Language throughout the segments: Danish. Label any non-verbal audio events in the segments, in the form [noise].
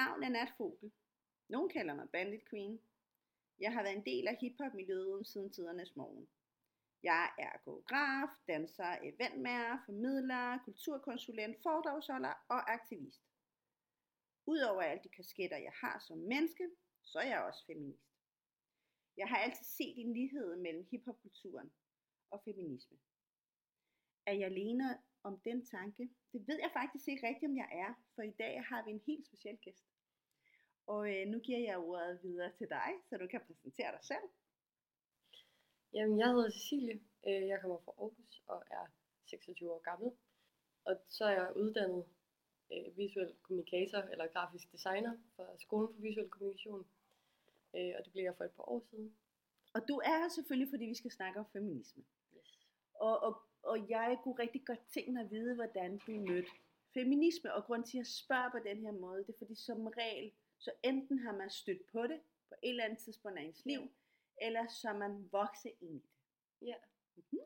Navn er Nat Nogle kalder mig Bandit Queen. Jeg har været en del af hiphop-miljøet siden tidernes morgen. Jeg er koreograf, danser, eventmager, formidler, kulturkonsulent, foredragsholder og aktivist. Udover alle de kasketter, jeg har som menneske, så er jeg også feminist. Jeg har altid set en lighed mellem hiphopkulturen og feminisme. Er jeg alene om den tanke? Det ved jeg faktisk ikke rigtigt, om jeg er, for i dag har vi en helt speciel gæst. Og øh, nu giver jeg ordet videre til dig, så du kan præsentere dig selv. Jamen, jeg hedder Cecilie. Øh, Jeg kommer fra Aarhus og er 26 år gammel. Og så er jeg uddannet øh, visuel kommunikator eller grafisk designer fra Skolen for Visuel Kommunikation. Øh, Og det blev jeg for et par år siden. Og du er her selvfølgelig, fordi vi skal snakke om feminisme. Yes. Og, og, og jeg kunne rigtig godt tænke mig at vide, hvordan du mødte feminisme. Og grund til, at jeg spørger på den her måde, det er fordi som regel, så enten har man stødt på det på et eller andet tidspunkt af ens liv, eller så er man vokset ind i det. Ja. Mhm.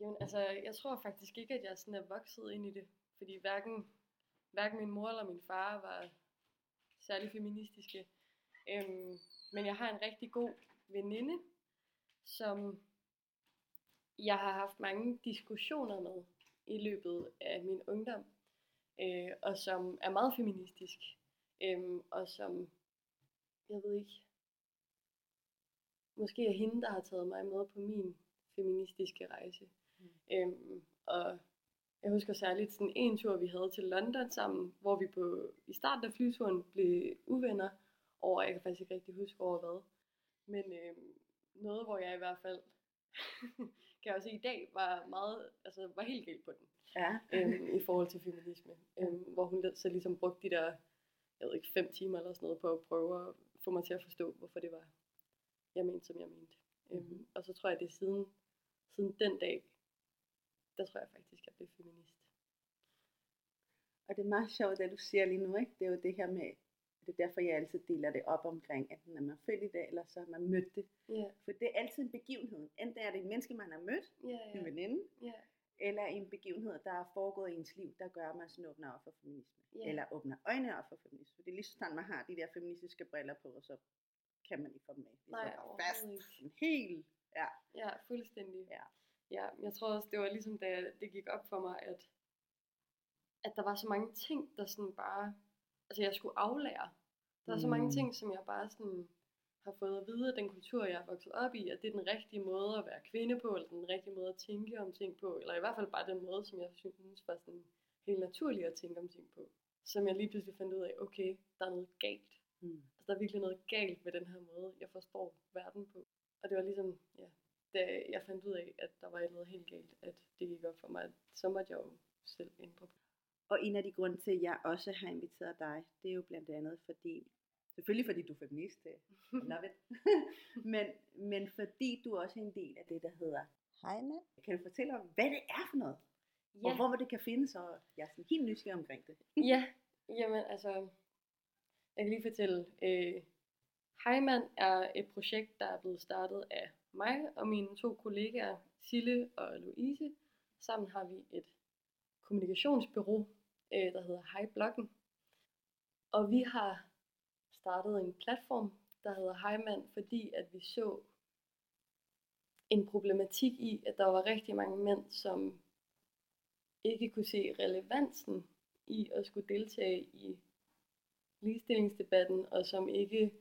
Jamen, altså, jeg tror faktisk ikke, at jeg sådan er vokset ind i det. Fordi hverken, hverken min mor eller min far var særlig feministiske. Øhm, men jeg har en rigtig god veninde, som jeg har haft mange diskussioner med i løbet af min ungdom. Øh, og som er meget feministisk. Øhm, og som, jeg ved ikke, måske er hende, der har taget mig med på min feministiske rejse. Mm. Øhm, og jeg husker særligt sådan en tur, vi havde til London sammen, hvor vi på, i starten af flyturen blev uvenner over, jeg kan faktisk ikke rigtig huske over hvad, men øhm, noget, hvor jeg i hvert fald, [laughs] kan jeg også i dag, var meget, altså var helt galt på den, Ja. øhm, i forhold til feminisme, øhm, hvor hun så ligesom brugte de der, jeg ved ikke, fem timer eller sådan noget på at prøve at få mig til at forstå, hvorfor det var, jeg mente, som jeg mente. Øhm, Mhm. og så tror jeg, det er siden, siden den dag, der tror jeg faktisk, jeg blev feminist. Og det er meget sjovt, det du siger lige nu, ikke? Det er jo det her med, det er derfor, jeg altid deler det op omkring, enten er man født i dag, eller så har man mødt det. Ja, For det er altid en begivenhed. Enten er det en menneske, man har mødt, ja, en ja. veninde, ja. Eller en begivenhed, der er foregået i ens liv, der gør, at man sådan åbner op for feminisme. Ja. Eller åbner øjnene op for feminisme. Det er lige så snart man har de der feministiske briller på, og så kan man ikke få dem af. Det er Nej, fast. Sådan helt. Ja. Ja, fuldstændig. Ja. ja. Jeg tror også, det var ligesom, da det gik op for mig, at, at der var så mange ting, der sådan bare, altså jeg skulle aflære. Der er så mange Mm. ting, som jeg bare sådan har fået at vide af den kultur, jeg er vokset op i, at det er den rigtige måde at være kvinde på, eller den rigtige måde at tænke om ting på, eller i hvert fald bare den måde, som jeg synes var sådan helt naturligt at tænke om ting på. Som jeg lige pludselig fandt ud af, okay, der er noget galt. Mm. Altså, der er virkelig noget galt med den her måde, jeg forstår verden på. Og det var ligesom, ja, da jeg fandt ud af, at der var et noget helt galt, at det gik op for mig, at så måtte jeg jo selv ændre på. Og en af de grunde til, at jeg også har inviteret dig, det er jo blandt andet fordi, selvfølgelig fordi du er feminist, øh, love it, [laughs] men, men fordi du også er en del af det, der hedder Hej mand. Kan du fortælle om, hvad det er for noget? Ja. Og hvor det kan findes, og jeg er sådan helt nysgerrig omkring det. [laughs] ja, jamen altså, jeg kan lige fortælle, øh, Heimann er et projekt, der er blevet startet af mig og mine to kollegaer, Sille og Louise. Sammen har vi et kommunikationsbureau, øh, der hedder Heibloggen. Og vi har startet en platform, der hedder Heimann, fordi at vi så en problematik i, at der var rigtig mange mænd, som ikke kunne se relevansen i at skulle deltage i ligestillingsdebatten, og som ikke,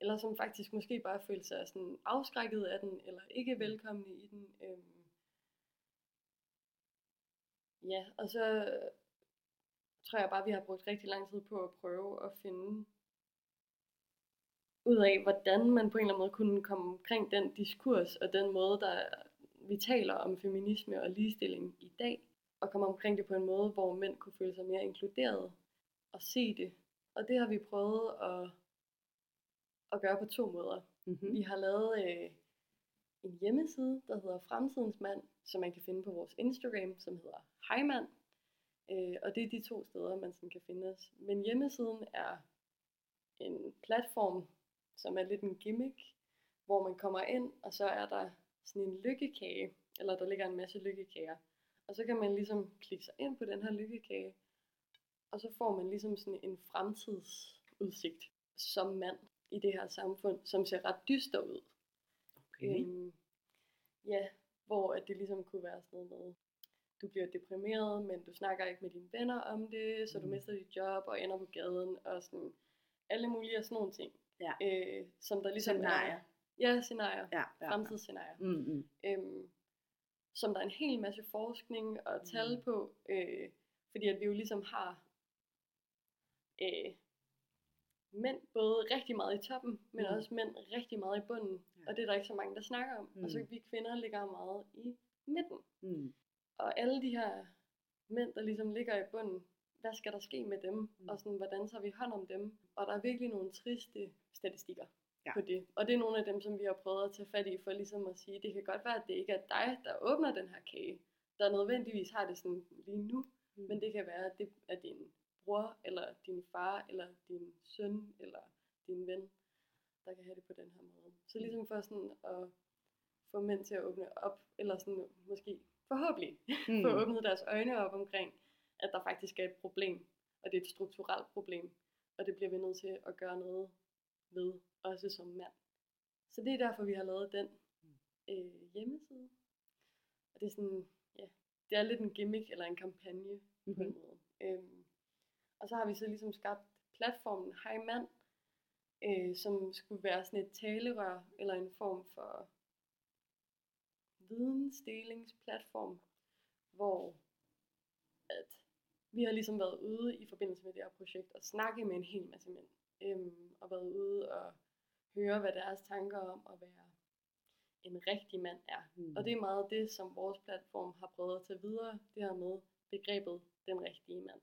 eller som faktisk måske bare følte sig sådan afskrækket af den, eller ikke velkomne i den. Øhm. Ja, og så tror jeg bare, vi har brugt rigtig lang tid på at prøve at finde ud af, hvordan man på en eller anden måde kunne komme omkring den diskurs og den måde, der vi taler om feminisme og ligestilling i dag, og komme omkring det på en måde, hvor mænd kunne føle sig mere inkluderet og se det. Og det har vi prøvet at, at gøre på to måder. Mm-hmm. Vi har lavet øh, en hjemmeside, der hedder Fremtidens Mand, som man kan finde på vores Instagram, som hedder Heimann. Øh, og det er de to steder, man sådan kan finde os. Men hjemmesiden er en platform, som er lidt en gimmick, hvor man kommer ind, og så er der sådan en lykkekage, eller der ligger en masse lykkekager. Og så kan man ligesom klikke sig ind på den her lykkekage, Og så får man ligesom sådan en fremtidsudsigt som mand i det her samfund, som ser ret dyster ud. Okay. Øhm, ja, hvor at det ligesom kunne være sådan noget med, du bliver deprimeret, men du snakker ikke med dine venner om det, så du Mm. mister dit job og ender på gaden, og sådan alle mulige af sådan nogle ting. Ja. Øh, som der ligesom Scenarier. er... Ja, scenarier. Ja, ja. Fremtidsscenarier. Mm, mm. Øhm, som der er en hel masse forskning og tal Mm. på, øh, fordi at vi jo ligesom har øh, mænd både rigtig meget i toppen, men Mm. også mænd rigtig meget i bunden, Ja. og det er der ikke så mange, der snakker om. Og så Mm. vi kvinder ligger meget i midten. Mm. Og alle de her mænd, der ligesom ligger i bunden, hvad skal der ske med dem, Mm. og sådan, hvordan tager vi hånd om dem? Og der er virkelig nogle triste statistikker Ja. på det. Og det er nogle af dem, som vi har prøvet at tage fat i, for ligesom at sige, det kan godt være, at det ikke er dig, der åbner den her kage, der nødvendigvis har det sådan lige nu, Mm. men det kan være, at det er din bror, eller din far, eller din søn, eller din ven, der kan have det på den her måde. Så ligesom for sådan at få mænd til at åbne op, eller sådan måske forhåbentlig [laughs] Mm. få åbnet deres øjne op omkring, at der faktisk er et problem, og det er et strukturelt problem, og det bliver vi nødt til at gøre noget ved, også som mand. Så det er derfor, vi har lavet den øh, hjemmeside. Og det er sådan, ja, det er lidt en gimmick eller en kampagne på en Mhm. måde. Øhm, og så har vi så ligesom skabt platformen Hej Mand, øh, som skulle være sådan et talerør, eller en form for vidensdelingsplatform, hvor at vi har ligesom været ude i forbindelse med det her projekt og snakke med en hel masse mænd. Øhm, og været ude og høre, hvad deres tanker om at være en rigtig mand er. Mm. Og det er meget det, som vores platform har prøvet at tage videre, det her med begrebet den rigtige mand.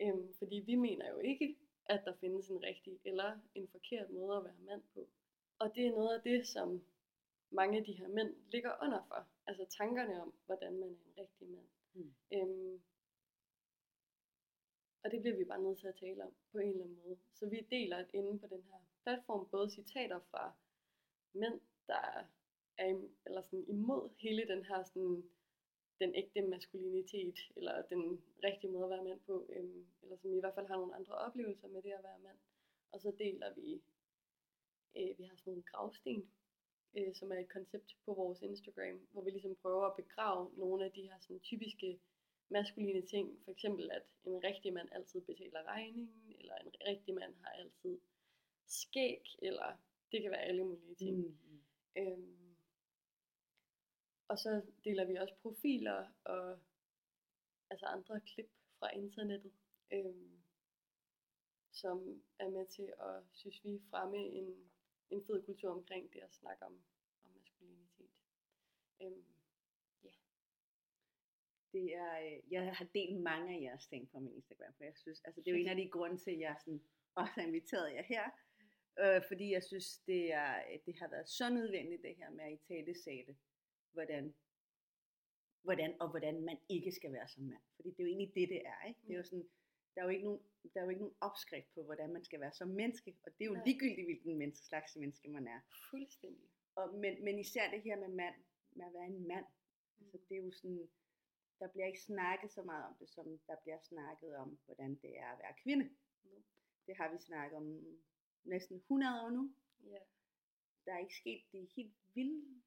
Øhm, fordi vi mener jo ikke, at der findes en rigtig eller en forkert måde at være mand på. Og det er noget af det, som mange af de her mænd ligger under for. Altså tankerne om, hvordan man er en rigtig mand. Mm. Øhm, og det bliver vi bare nødt til at tale om på en eller anden måde. Så vi deler inde på den her platform både citater fra mænd, der er eller sådan imod hele den her sådan, den ægte maskulinitet, eller den rigtige måde at være mand på, øhm, eller som i hvert fald har nogle andre oplevelser med det at være mand. Og så deler vi, øh, vi har sådan nogle gravsten, øh, som er et koncept på vores Instagram, hvor vi ligesom prøver at begrave nogle af de her sådan, typiske maskuline ting. For eksempel, at en rigtig mand altid betaler regningen, eller en rigtig mand har altid skæg, eller det kan være alle mulige ting. Mm. Øhm, og så deler vi også profiler og altså andre klip fra internettet, øhm, som er med til at, synes vi, fremme en, en fed kultur omkring det at snakke om, om maskulinitet. Øhm, Det er, øh, jeg har delt mange af jeres ting på min Instagram, for jeg synes, altså det er jo en af de grunde til, at jeg sådan, også har inviteret jer her, øh, fordi jeg synes, det, er, det har været så nødvendigt det her med at i tale sætte, hvordan, hvordan, og hvordan man ikke skal være som mand. Fordi det er jo egentlig det, det er. Ikke? Det er jo sådan, der er jo ikke nogen, der er jo ikke nogen opskrift på, hvordan man skal være som menneske, og det er jo Nej. ligegyldigt, hvilken menneske, slags menneske man er. fuldstændig. Og, men, men især det her med mand, med at være en mand, altså det er jo sådan, der bliver ikke snakket så meget om det, som der bliver snakket om, hvordan det er at være kvinde. Nu. Det har vi snakket om næsten 100 år nu. Ja. Der er ikke sket det helt vilde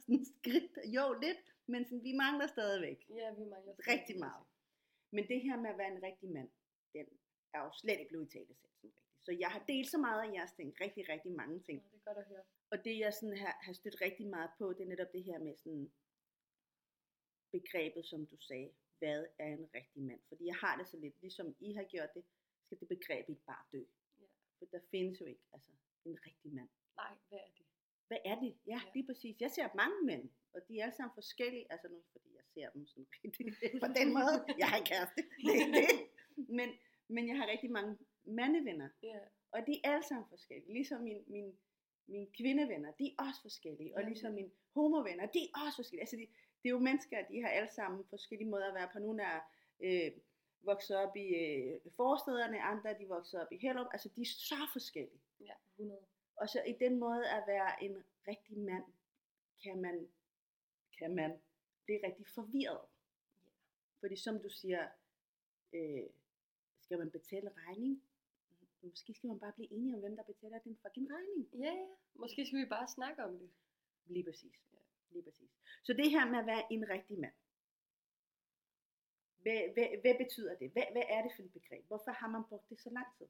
sådan [laughs] skridt. Jo, lidt, men sådan, vi mangler stadigvæk ja, vi mangler rigtig meget. Men det her med at være en rigtig mand, den er jo slet ikke blevet i tale som rigtig. Så jeg har delt så meget af jeres ting, rigtig, rigtig mange ting. Ja, det er godt at høre. Og det jeg sådan har, har stødt rigtig meget på, det er netop det her med sådan begrebet, som du sagde, hvad er en rigtig mand? Fordi jeg har det så lidt, ligesom I har gjort det, skal det begreb ikke bare dø. Ja. For der findes jo ikke altså, en rigtig mand. Nej, hvad er det? Hvad er det? Ja, Ja. lige præcis. Jeg ser mange mænd, og de er alle sammen forskellige. Altså nu, fordi jeg ser dem sådan [laughs] rigtig på den måde. Jeg har en kæreste. Det er det. Men, men jeg har rigtig mange mandevenner, Ja, og de er alle sammen forskellige. Ligesom min, min, mine kvindevenner, de er også forskellige. Og Ja. ligesom mine homovenner, de er også forskellige. Altså de, det er jo mennesker, de har alle sammen forskellige måder at være på. Nogle er øh, vokset op i øh, forstederne, andre de vokset op i Hellup. Altså de er så forskellige. ja, 100. Og så i den måde at være en rigtig mand, kan man, kan man blive rigtig forvirret. Fordi som du siger, øh, skal man betale regning? Måske skal man bare blive enige om, hvem der betaler den fucking regning. Ja, ja. Måske skal vi bare snakke om det. Lige præcis. Lige præcis. Så det her med at være en rigtig mand. Hvad, hvad, hvad betyder det? Hvad, hvad er det for et begreb? Hvorfor har man brugt det så lang tid?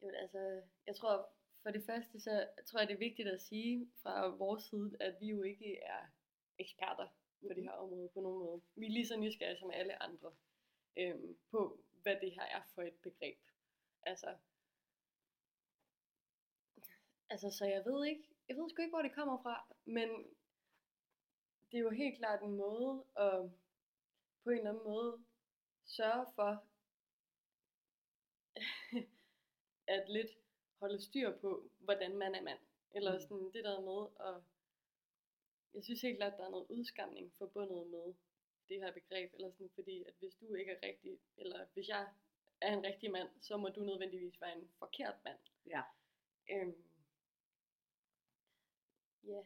Jamen altså, jeg tror for det første, så tror jeg, det er vigtigt at sige fra vores side, at vi jo ikke er eksperter på det her område på nogen måde. Vi er lige så nysgerrige som alle andre øhm, på, hvad det her er for et begreb. Altså, altså, så jeg ved ikke, jeg ved sgu ikke, hvor det kommer fra, men det er jo helt klart en måde at på en eller anden måde sørge for [laughs] at lidt holde styr på, hvordan man er mand. Eller Mm. sådan det der med at jeg synes helt klart, at der er noget udskamning forbundet med det her begreb, eller sådan, fordi at hvis du ikke er rigtig, eller hvis jeg er en rigtig mand, så må du nødvendigvis være en forkert mand. Ja. Øhm, ja,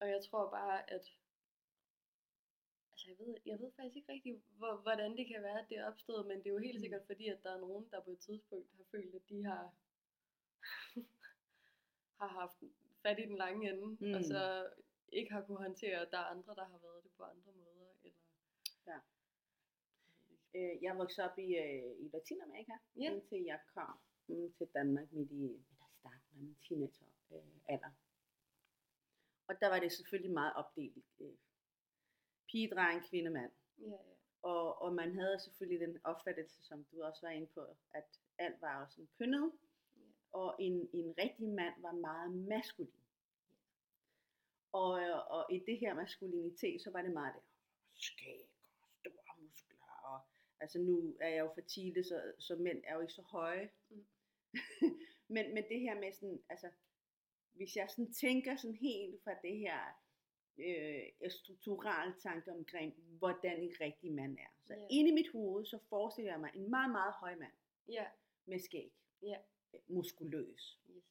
og jeg tror bare, at altså jeg ved, jeg ved faktisk ikke rigtig, hvor, hvordan det kan være, at det er opstået, men det er jo helt Mm. sikkert fordi, at der er nogen, der på et tidspunkt har følt, at de har, [laughs] har haft fat i den lange ende, mm. og så ikke har kunne håndtere, at der er andre, der har været det på andre måder. Eller... Ja. Øh, jeg voksede op i, øh, i Latinamerika, Ja. indtil jeg kom mm, til Danmark midt i midt i starten af min teenager øh, alder. Og der var det selvfølgelig meget opdelt. Øh, pige, dreng, kvinde, mand. Ja, ja. Og, og man havde selvfølgelig den opfattelse, som du også var inde på, at alt var jo sådan kønnet, Ja. og en, en rigtig mand var meget maskulin. Og, og i det her maskulinitet, så var det meget der, skæg og store muskler. Og, altså nu er jeg jo fertile, så, så mænd er jo ikke så høje. Mm. [laughs] men, men det her med sådan, altså, hvis jeg sådan tænker sådan helt fra det her øh, strukturelle tanke omkring, hvordan en rigtig mand er. Så Ja. inde i mit hoved, så forestiller jeg mig en meget, meget høj mand Ja, med skæg. Ja. Muskuløs. yes.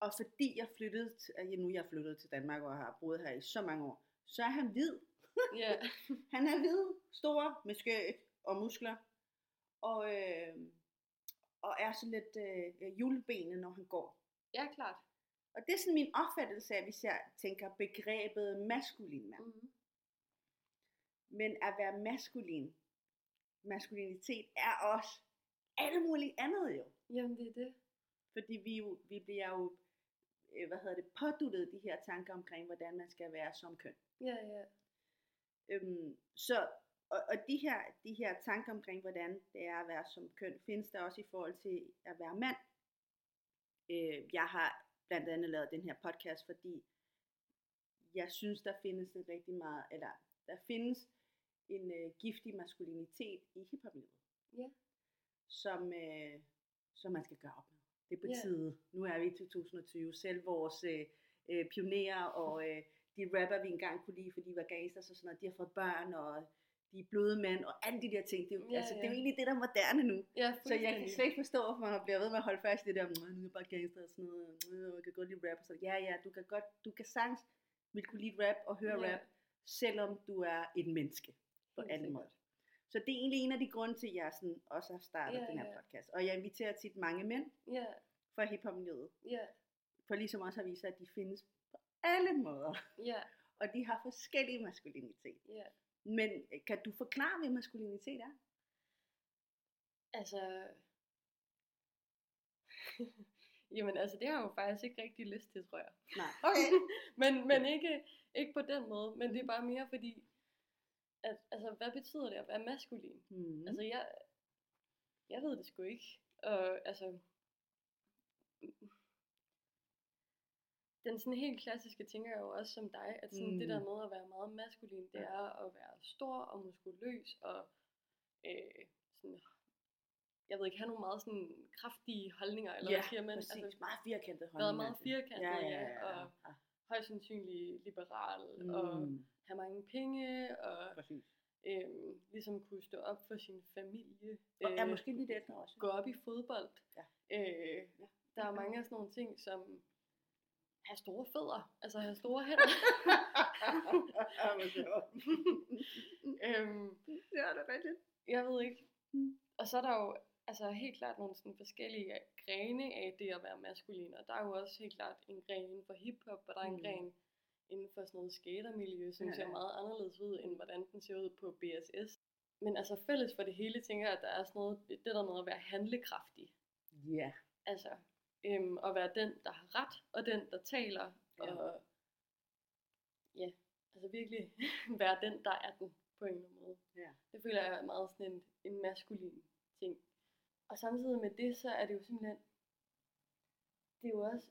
Og fordi jeg flyttede, ja, nu er jeg flyttet til Danmark og har boet her i så mange år, så er han hvid. Ja, [laughs] Han er hvid, stor, med skæg og muskler. Og, øh, og er sådan lidt øh, julebenet, når han går. ja klart. Og det er sådan min opfattelse af, hvis jeg tænker begrebet maskulin mand. Mm-hmm. Men at være maskulin, maskulinitet er også alle mulige andet jo. Jamen det er det. Fordi vi, jo, vi bliver jo, øh, hvad hedder det, påduttet de her tanker omkring, hvordan man skal være som køn. Ja, ja. Øhm, så, og, og de, her, de her tanker omkring, hvordan det er at være som køn, findes der også i forhold til at være mand. Øh, jeg har blandt andet lavet den her podcast, fordi jeg synes, der findes en rigtig meget, eller der findes en øh, giftig maskulinitet i hiphopmiljøet, Ja. som, øh, som man skal gøre op med. Det er på Ja. tide. Nu er vi i 2020. Selv vores øh, øh, pionerer og øh, de rapper, vi engang kunne lide, fordi de var gangsters og sådan noget, de har fået børn, og de er bløde mænd, og alle de der ting. Det er jo, Ja, altså, det er jo ja. egentlig det, der er moderne nu. Ja, Så jeg kan slet ikke forstå, hvorfor man bliver ved med at holde fast i det der, "Nå, nu er jeg bare gangster og sådan noget, "Nå, jeg kan godt lide rap og sådan Ja, ja, du kan godt, du kan sagtens vil kunne lide rap og høre Ja. rap, selvom du er et menneske på anden måde. Så det er egentlig en af de grunde til, at jeg sådan også har startet Ja, den her ja. podcast. Og jeg inviterer tit mange mænd Ja, fra hiphop-miljøet, ja, for ligesom også at vise, at de findes på alle måder. ja, Og de har forskellige maskulinitet. ja. Men øh, kan du forklare, hvad maskulinitet er? Altså... [laughs] Jamen altså, det har jeg jo faktisk ikke rigtig lyst til, tror jeg. Nej. [laughs] Okay. men men ikke, ikke på den måde, men det er bare mere fordi, at, altså, hvad betyder det at være maskulin? Mm. Altså, jeg, jeg ved det sgu ikke. Og altså, den sådan helt klassiske tænker jeg jo også som dig, at sådan Mm. mm. det der med at være meget maskulin, det er at være stor og muskuløs og øh, sådan, jeg ved ikke, have nogle meget sådan kraftige holdninger, eller hvad siger man? præcis. Altså, meget firkantet været holdning. meget firkantet, ja, ja, ja, og ja. højst sandsynligt liberal, mm. og Mm, have mange penge, og præcis. øhm, ligesom kunne stå op for sin familie. Og er måske lidt ældre også. gå op i fodbold. Ja. Øh, Ja. der er mange af sådan nogle ting, som have store fødder, altså have store hænder. [laughs] [laughs] øhm, ja, det er rigtigt. jeg ved ikke. Og så er der jo altså helt klart nogle sådan forskellige grene af det at være maskulin, og der er jo også helt klart en gren inden for hiphop, og der er en Mm. gren inden for sådan noget skatermiljø, som Ja, ser meget anderledes ud, end hvordan den ser ud på BSS. Men altså fælles for det hele, tænker jeg, at der er sådan noget, det der med at være handlekraftig. Ja. Altså, øhm, at være den, der har ret, og den, der taler, Ja. og ja, altså virkelig [laughs] være den, der er den, på en eller anden måde. Ja. Det føler jeg er meget sådan en, en maskulin ting. Og samtidig med det, så er det jo simpelthen, det er jo også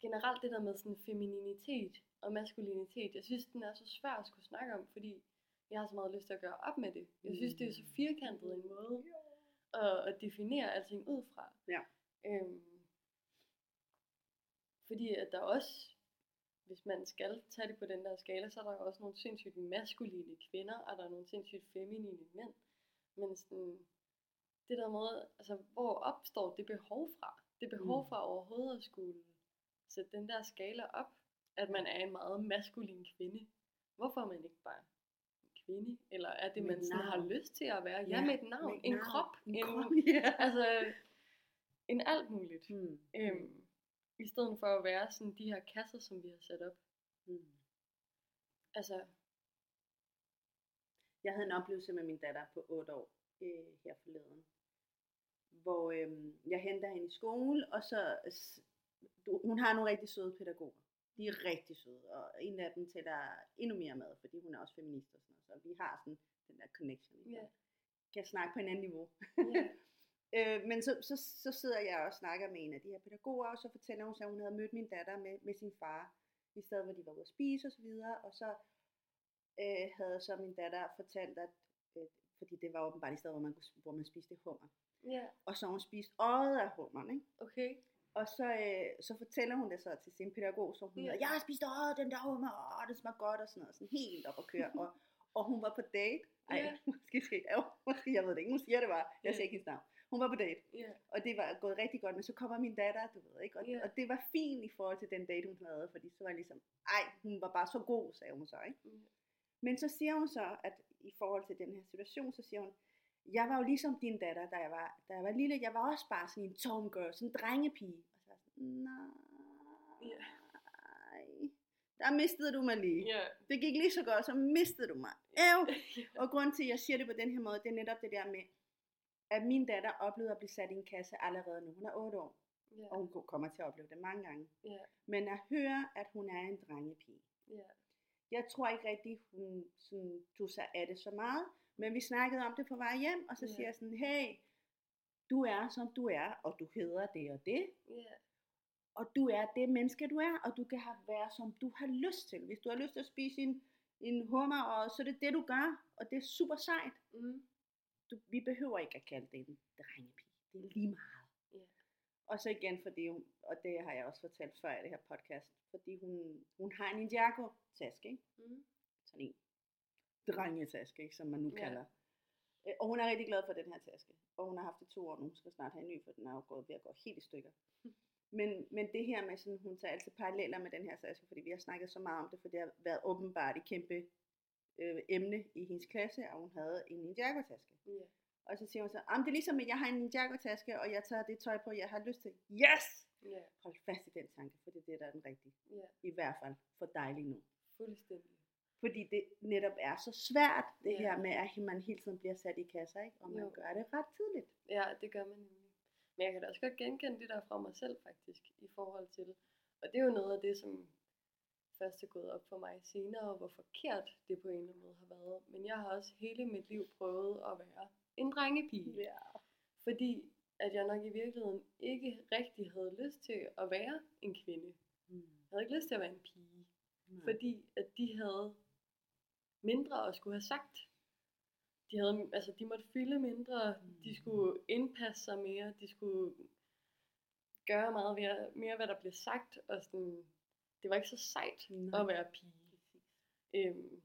generelt det der med sådan femininitet og maskulinitet. Jeg synes, den er så svær at skulle snakke om, fordi jeg har så meget lyst til at gøre op med det. Jeg synes, det er så firkantet en måde at, at definere alting ud fra. Ja. Øhm, fordi at der også, hvis man skal tage det på den der skala, så er der også nogle sindssygt maskuline kvinder, og der er nogle sindssygt feminine mænd. Men sådan, det der med, altså hvor opstår det behov fra? Det behov Mm. fra overhovedet at skulle sætte den der skala op, at man er en meget maskulin kvinde. Hvorfor er man ikke bare kvinde? Eller er det, man sådan har lyst til at være? Ja, Ja, med et navn, med et en navn, krop, En en, krop, [laughs] ja. altså en alt muligt. Mm. Øhm, I stedet for at være sådan de her kasser, som vi har sat op. Mm. Altså, Jeg havde en oplevelse med min datter på 8 år øh, her forleden, hvor øh, jeg henter hende i skole, og så, du, hun har nogle rigtig søde pædagoger. De er rigtig søde, og en af dem tæller endnu mere med, fordi hun er også feminist og sådan noget, så vi har sådan den der connection. Ja. Kan snakke på en anden niveau. ja, [laughs] Øh, men så, så, så sidder jeg og snakker med en af de her pædagoger, og så fortæller hun så, at hun havde mødt min datter med, med sin far, i stedet hvor de var ude at spise osv., og så øh, havde så min datter fortalt, at, øh, fordi det var åbenbart i stedet, hvor man, hvor man spiste hummer, ja, og så hun spist øjet af hummeren, ikke? okay. Og så, øh, så fortæller hun det så til sin pædagog, så hun Ja. jeg har spist øjet den der hummer, åh, det smager godt, og sådan noget, sådan helt op at køre, og, og hun var på date, ej, Ja. [laughs] måske, skal, jo, måske, jeg ved det ikke, nu siger jeg det bare, jeg Ja. siger ikke hendes navn, hun var på date, Ja, og det var gået rigtig godt, men så kommer min datter, du ved ikke, og, Ja. og det var fint i forhold til den date, hun havde, fordi så var jeg ligesom, ej, hun var bare så god, sagde hun så, ikke? Mm. Men så siger hun så, at i forhold til den her situation, så siger hun, jeg var jo ligesom din datter, da jeg var, da jeg var lille, jeg var også bare sådan en tomgirl, sådan en drengepige. Og så var jeg sådan, nej, Ja. der mistede du mig lige. ja, Det gik lige så godt, så mistede du mig. Æv. [laughs] Og grund til, at jeg siger det på den her måde, det er netop det der med, at min datter oplevede at blive sat i en kasse allerede nu. Hun er 8 år, ja, og hun kommer til at opleve det mange gange. ja, Men at høre, at hun er en drengepige, ja, jeg tror ikke rigtig, hun sådan, tog sig af det så meget. Men vi snakkede om det på vej hjem, og så Ja. siger jeg sådan, hey, du er som du er, og du hedder det og det. ja, Og du er det menneske, du er, og du kan have være, som du har lyst til. Hvis du har lyst til at spise en, en hummer, og så er det det, du gør, og det er super sejt. mm. Du, vi behøver ikke at kalde det en drengepige. Det er lige meget. Ja. Og så igen, fordi hun, og det har jeg også fortalt før i det her podcast, fordi hun, hun har en Ninjago-taske, ikke? Mm. sådan en drengetaske, ikke, som man nu kalder. Øh, Og hun er rigtig glad for den her taske. Og hun har haft det to år nu. Hun skal snart have en ny, for den er jo gået ved at gå helt i stykker. [laughs] Men, men det her med, sådan, hun tager altid paralleller med den her taske, fordi vi har snakket så meget om det, for det har været åbenbart et kæmpe øh, emne i hendes klasse, og hun havde en Ninjago-taske. ja, Og så siger hun så, at det er ligesom, at jeg har en Ninjago-taske, og jeg tager det tøj på, jeg har lyst til. Yes! ja, Hold fast i den tanke, for det er det, der er den rigtige. ja, I hvert fald for dig lige nu. fuldstændig. Fordi det netop er så svært, det Ja. her med, at man hele tiden bliver sat i kasser, ikke? og man Jo. gør det ret tidligt. Ja, det gør man nemlig. Men jeg kan da også godt genkende det der fra mig selv faktisk, i forhold til, og det er jo noget af det, som først er gået op for mig senere, hvor forkert det på en eller anden måde har været. Men jeg har også hele mit liv prøvet at være en drengepige. Ja. Fordi at jeg nok i virkeligheden ikke rigtig havde lyst til at være en kvinde. Mm. Jeg havde ikke lyst til at være en pige. Nej. Fordi at de havde mindre at skulle have sagt. De, havde, altså, de måtte fylde mindre, de Mm. skulle indpasse sig mere, de skulle gøre meget mere, mere hvad der blev sagt, og sådan, det var ikke så sejt Nej. at være pige. Øhm,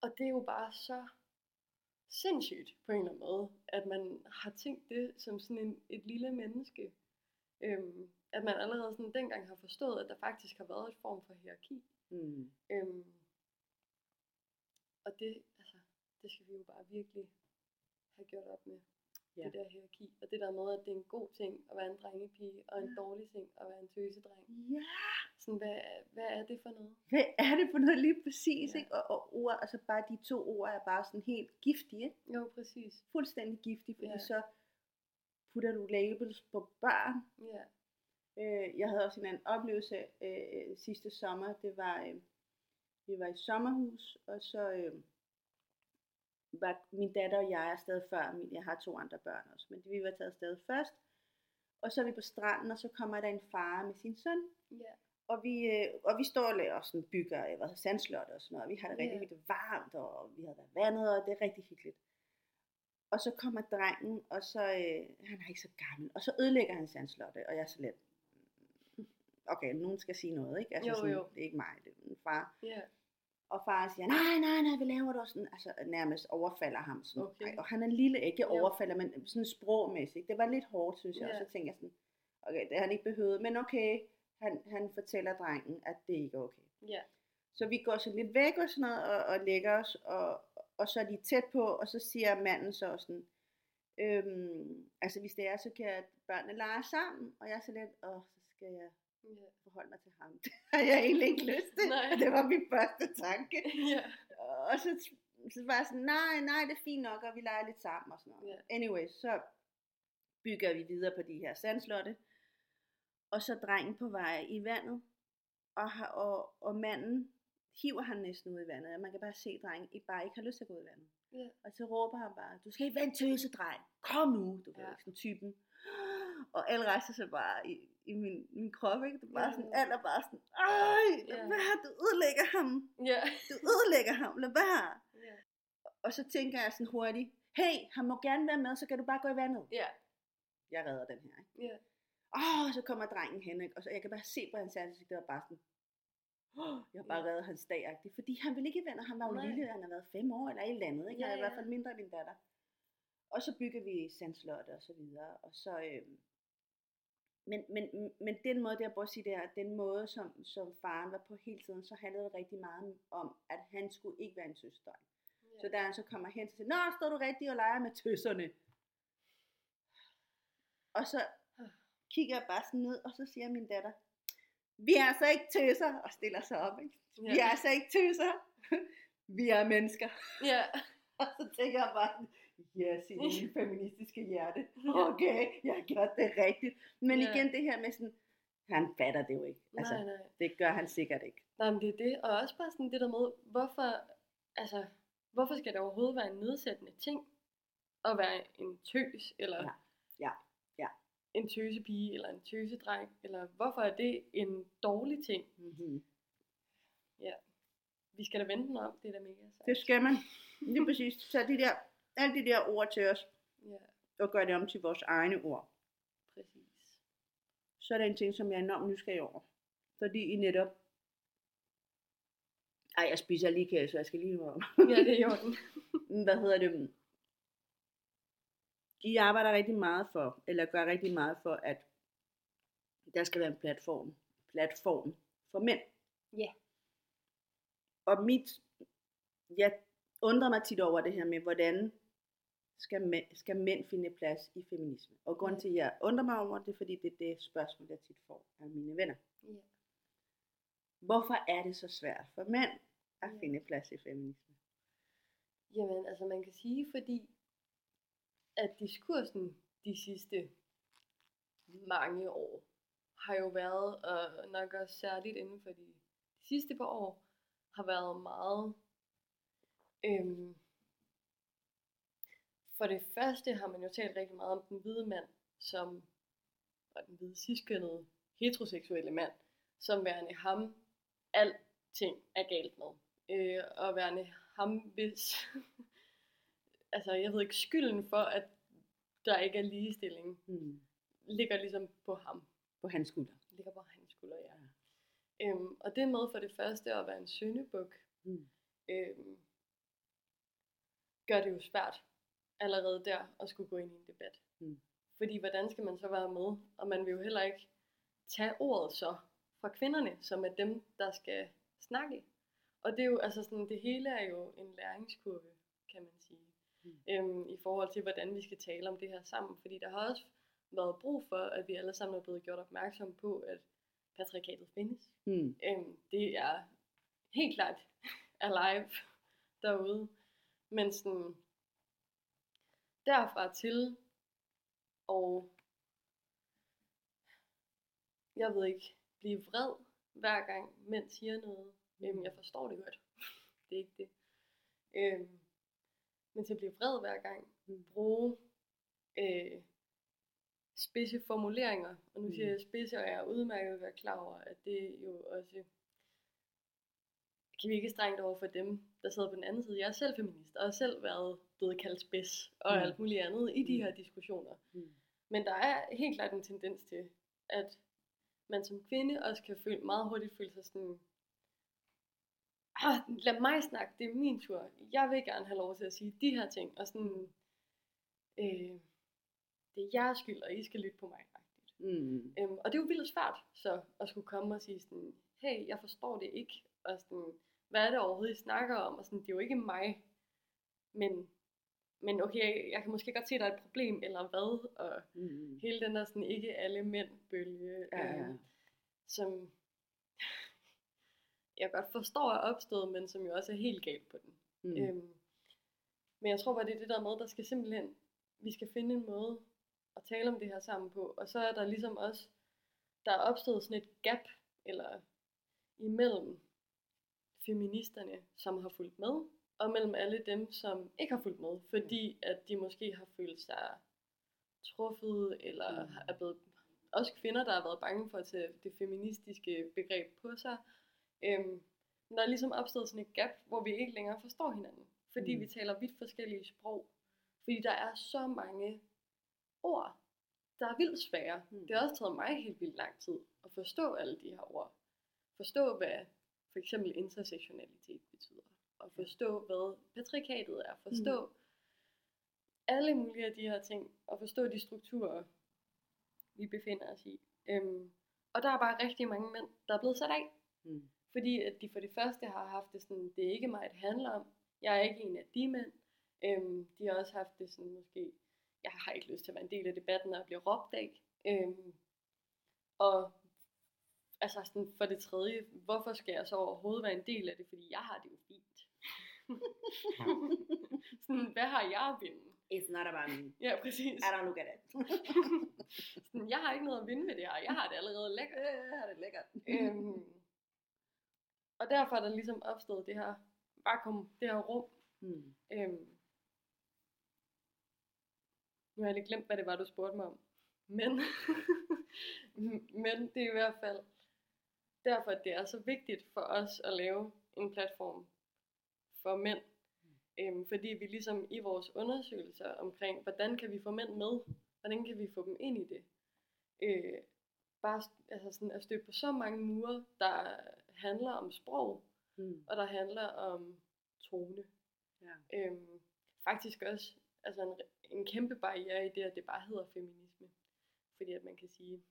og det er jo bare så sindssygt på en eller anden måde, at man har tænkt det som sådan en, et lille menneske. Øhm, at man allerede sådan dengang har forstået, at der faktisk har været et form for hierarki. Mm. Øhm, og det, altså, det skal vi jo bare virkelig have gjort op med. Ja. Det der hierarki. Og det der med, at det er en god ting at være en drengepige, og en Ja. dårlig ting at være en tøsedreng. Ja, Sådan, hvad, hvad er det for noget? hvad er det for noget lige præcis, Ja. ikke? Og, og ord, altså bare de to ord er bare sådan helt giftige? Jo, præcis. Fuldstændig giftige, fordi Ja. så putter du labels på børn. Ja. Øh, jeg havde også en anden oplevelse øh, sidste sommer. Det var, øh, vi var i sommerhus, og så øh, var min datter og jeg afsted før. Min, jeg har to andre børn også, men vi var taget afsted først. Og så er vi på stranden, og så kommer der en far med sin søn. Ja. Og vi, øh, og vi står og laver sådan bygger hvad sandslot og sådan noget. og Vi har det rigtig yeah. varmt, og vi har været vandet, og det er rigtig hyggeligt. Og så kommer drengen, og så, øh, han er ikke så gammel, og så ødelægger han sandslottet, og jeg er så lidt, "Mm, okay, nogen skal sige noget, ikke? Altså Jo, sådan, jo. det er ikke mig, det er min far. Ja. Og far siger, nej, nej, nej, vi laver det også sådan, altså nærmest overfalder ham sådan. Okay. Ej, og han er lille, ikke overfalder, men sådan sprogmæssigt. Det var lidt hårdt, synes jeg, Ja. og så tænker jeg sådan, okay, det har han ikke behøvet, men okay, han, han fortæller drengen, at det ikke er okay. Ja. Så vi går så lidt væk og sådan noget, og, og lægger os, og, og så er de tæt på, og så siger manden så sådan, øhm, altså hvis det er, så kan børnene lege sammen, og jeg er så lidt, åh, så skal jeg Ja. forholde mig til ham. [laughs] Det har jeg egentlig ikke lyst til. Nej. Det var min første tanke. [laughs] ja. Og så, så var jeg sådan, nej, nej, det er fint nok, og vi leger lidt sammen og sådan noget. Ja. Anyway, så bygger vi videre på de her sandslotte. Og så drengen på vej i vandet, og, har- og, og manden hiver han næsten ud i vandet. Og man kan bare se, at drengen ikke- bare ikke har lyst til at gå ud i vandet. Ja. Og så råber han bare, du skal ikke være en tøsedreng. Kom nu, du ved, Ja. sådan typen. Og alle rejser sig bare i, i min, min krop, ikke? Det er bare sådan, alt er bare sådan, ej, lad være, du ødelægger ham. Ja. Du ødelægger ham, lad være. Ja. Og så tænker jeg sådan hurtigt, hey, han må gerne være med, så kan du bare gå i vandet. Ja. Jeg redder den her, ikke? Ja. Åh, så kommer drengen hen, ikke? Og så jeg kan bare se på hans ansigt, det var bare sådan, åh, jeg har bare reddet hans dag, -agtigt. fordi han ville ikke i vandet, han var jo Nej. lille, han har været fem år eller et eller andet, ikke? Han er i hvert fald mindre end min datter. Og så bygger vi sandslotte og så videre, og så, øh, men, men, men den måde, det jeg prøver at sige, det er, at den måde, som, som faren var på hele tiden, så handlede det rigtig meget om, at han skulle ikke være en søster. Så da han så kommer hen, så siger Nå, står du rigtig og leger med tøsserne? Og så kigger jeg bare sådan ned, og så siger min datter, vi er altså ikke tøser, og stiller sig op, ikke? Vi er altså ikke tøser, [laughs] vi er mennesker. Ja. [laughs] Og så tænker jeg bare, yes, i min feministiske hjerte. Ja. Okay, jeg har gjort det rigtigt. Men Ja. igen det her med sådan, han fatter det jo ikke. Altså, Nej, nej. det gør han sikkert ikke. Nej, men det er det. Og også bare sådan det der med, hvorfor, altså, hvorfor skal det overhovedet være en nedsættende ting at være en tøs, eller Ja. Ja. Ja. en tøsepige, eller en tøsedreng, eller hvorfor er det en dårlig ting? Mm-hmm. Vi skal da vente den om, det er da mega sejt. Det skal man. Lige præcis. Så de der, alle de der ord til os, Ja, og gøre det om til vores egne ord. præcis. Så er der en ting, som jeg er enormt nysgerrig over. Fordi I netop... Ej, jeg spiser lige kage, så jeg skal lige om. Ja, det er orden. [laughs] Hvad hedder det? I arbejder rigtig meget for, eller gør rigtig meget for, at der skal være en platform, platform for mænd. Ja. Og mit, jeg undrer mig tit over det her med, hvordan skal mænd, skal mænd finde plads i feminisme. Og grunden Ja. til, at jeg undrer mig over det, fordi det er det spørgsmål, jeg tit får af mine venner. Ja. Hvorfor er det så svært for mænd at Ja. finde plads i feminisme? Jamen, altså man kan sige, fordi at diskursen de sidste mange år har jo været, og nok også særligt inden for de sidste par år, har været meget... Øhm, for det første har man jo talt rigtig meget om den hvide mand, som og den hvide ciskønnede heteroseksuelle mand, som værende ham, alting er galt med. Øh, og værende ham, hvis [laughs] altså jeg ved ikke, skylden for, at der ikke er ligestilling, Hmm. ligger ligesom på ham. På hans skulder. Ligger på hans skulder, ja. Øhm, og det med for det første at være en søndebuk, Hmm. øhm, gør det jo svært allerede der at skulle gå ind i en debat. Mm. Fordi hvordan skal man så være med? Og man vil jo heller ikke tage ordet så fra kvinderne, som er dem, der skal snakke. Og det er jo, altså sådan, det hele er jo en læringskurve, kan man sige. Mm. øhm, i forhold til, hvordan vi skal tale om det her sammen. Fordi der har også været brug for, at vi alle sammen er blevet gjort opmærksom på, at patriarkatet findes. Mm. Øhm, det er helt klart [laughs] alive derude. Men sådan, derfra til, og jeg ved ikke, blive vred hver gang mænd siger noget. Øhm, jeg forstår det godt. [laughs] det er ikke det. Øhm, men til at blive vred hver gang, bruge øh, spidse formuleringer, og nu Mm. siger jeg spidse, og jeg er udmærket at være klar over, at det jo også kan vi ikke strengt over for dem, der sidder på den anden side. Jeg er selv feminist, og har selv været blevet kaldt spids, og Mm. alt muligt andet i de Mm. her diskussioner. Mm. Men der er helt klart en tendens til, at man som kvinde også kan føle, meget hurtigt føle sig sådan, ah, lad mig snakke, det er min tur. Jeg vil gerne have lov til at sige de her ting, og sådan, øh, det er jeres skyld, og I skal lytte på mig. Mm. Øhm, og det er jo vildt svært, så at skulle komme og sige sådan, hey, jeg forstår det ikke, og sådan, hvad er det overhovedet, I snakker om, og sådan, det er jo ikke mig, men, men okay, jeg kan måske godt se, at der er et problem, eller hvad, og Mm. hele den der sådan, ikke alle mænd bølge, Ja, ja. øhm, som jeg godt forstår er opstået, men som jo også er helt galt på den. Mm. Øhm, men jeg tror bare, det er det der med, der skal simpelthen, vi skal finde en måde at tale om det her sammen på. Og så er der ligesom også, der er opstået sådan et gap, eller imellem feministerne, som har fulgt med, og mellem alle dem, som ikke har fulgt med, fordi at de måske har følt sig truffet, eller Mm. er blevet, også kvinder, der har været bange for at tage det feministiske begreb på sig. Øhm, men der er ligesom opstået sådan et gap, hvor vi ikke længere forstår hinanden, fordi Mm. vi taler vidt forskellige sprog. Fordi der er så mange ord, der er vildt svære. Mm. Det har også taget mig helt vildt lang tid at forstå alle de her ord. Forstå, hvad for eksempel intersektionalitet betyder. Og forstå, hvad patriarkatet er. Forstå mm. alle mulige af de her ting. Og forstå de strukturer, vi befinder os i. Øhm, og der er bare rigtig mange mænd, der er blevet sat af. Mm. Fordi at de for det første har haft det sådan, det er ikke mig, det handler om. Jeg er ikke en af de mænd. Øhm, de har også haft det sådan måske, jeg har ikke lyst til at være en del af debatten og blive råbt af. Øhm, og altså sådan for det tredje, hvorfor skal jeg så overhovedet være en del af det? Fordi jeg har det jo fint. [laughs] sådan, hvad har jeg at vinde? It's not about me. Ja, præcis. I don't look at it. [laughs] sådan, jeg har ikke noget at vinde med det her. Jeg har det allerede lækkert. Øh, har det lækkert. øhm, og derfor er der ligesom opstået det her vakuum, det her rum. Mm. Øhm, nu har jeg lidt glemt, hvad det var, du spurgte mig om. Men, [laughs] men det er i hvert fald derfor, at det er så vigtigt for os at lave en platform for mænd. Øhm, fordi vi ligesom i vores undersøgelser omkring, hvordan kan vi få mænd med, hvordan kan vi få dem ind i det, øh, bare altså sådan at støtte på så mange mure, der handler om sprog, Mm. og der handler om tone. Ja. Øhm, faktisk også altså en, en kæmpe barriere i det, at det bare hedder feminisme. Fordi at man kan sige,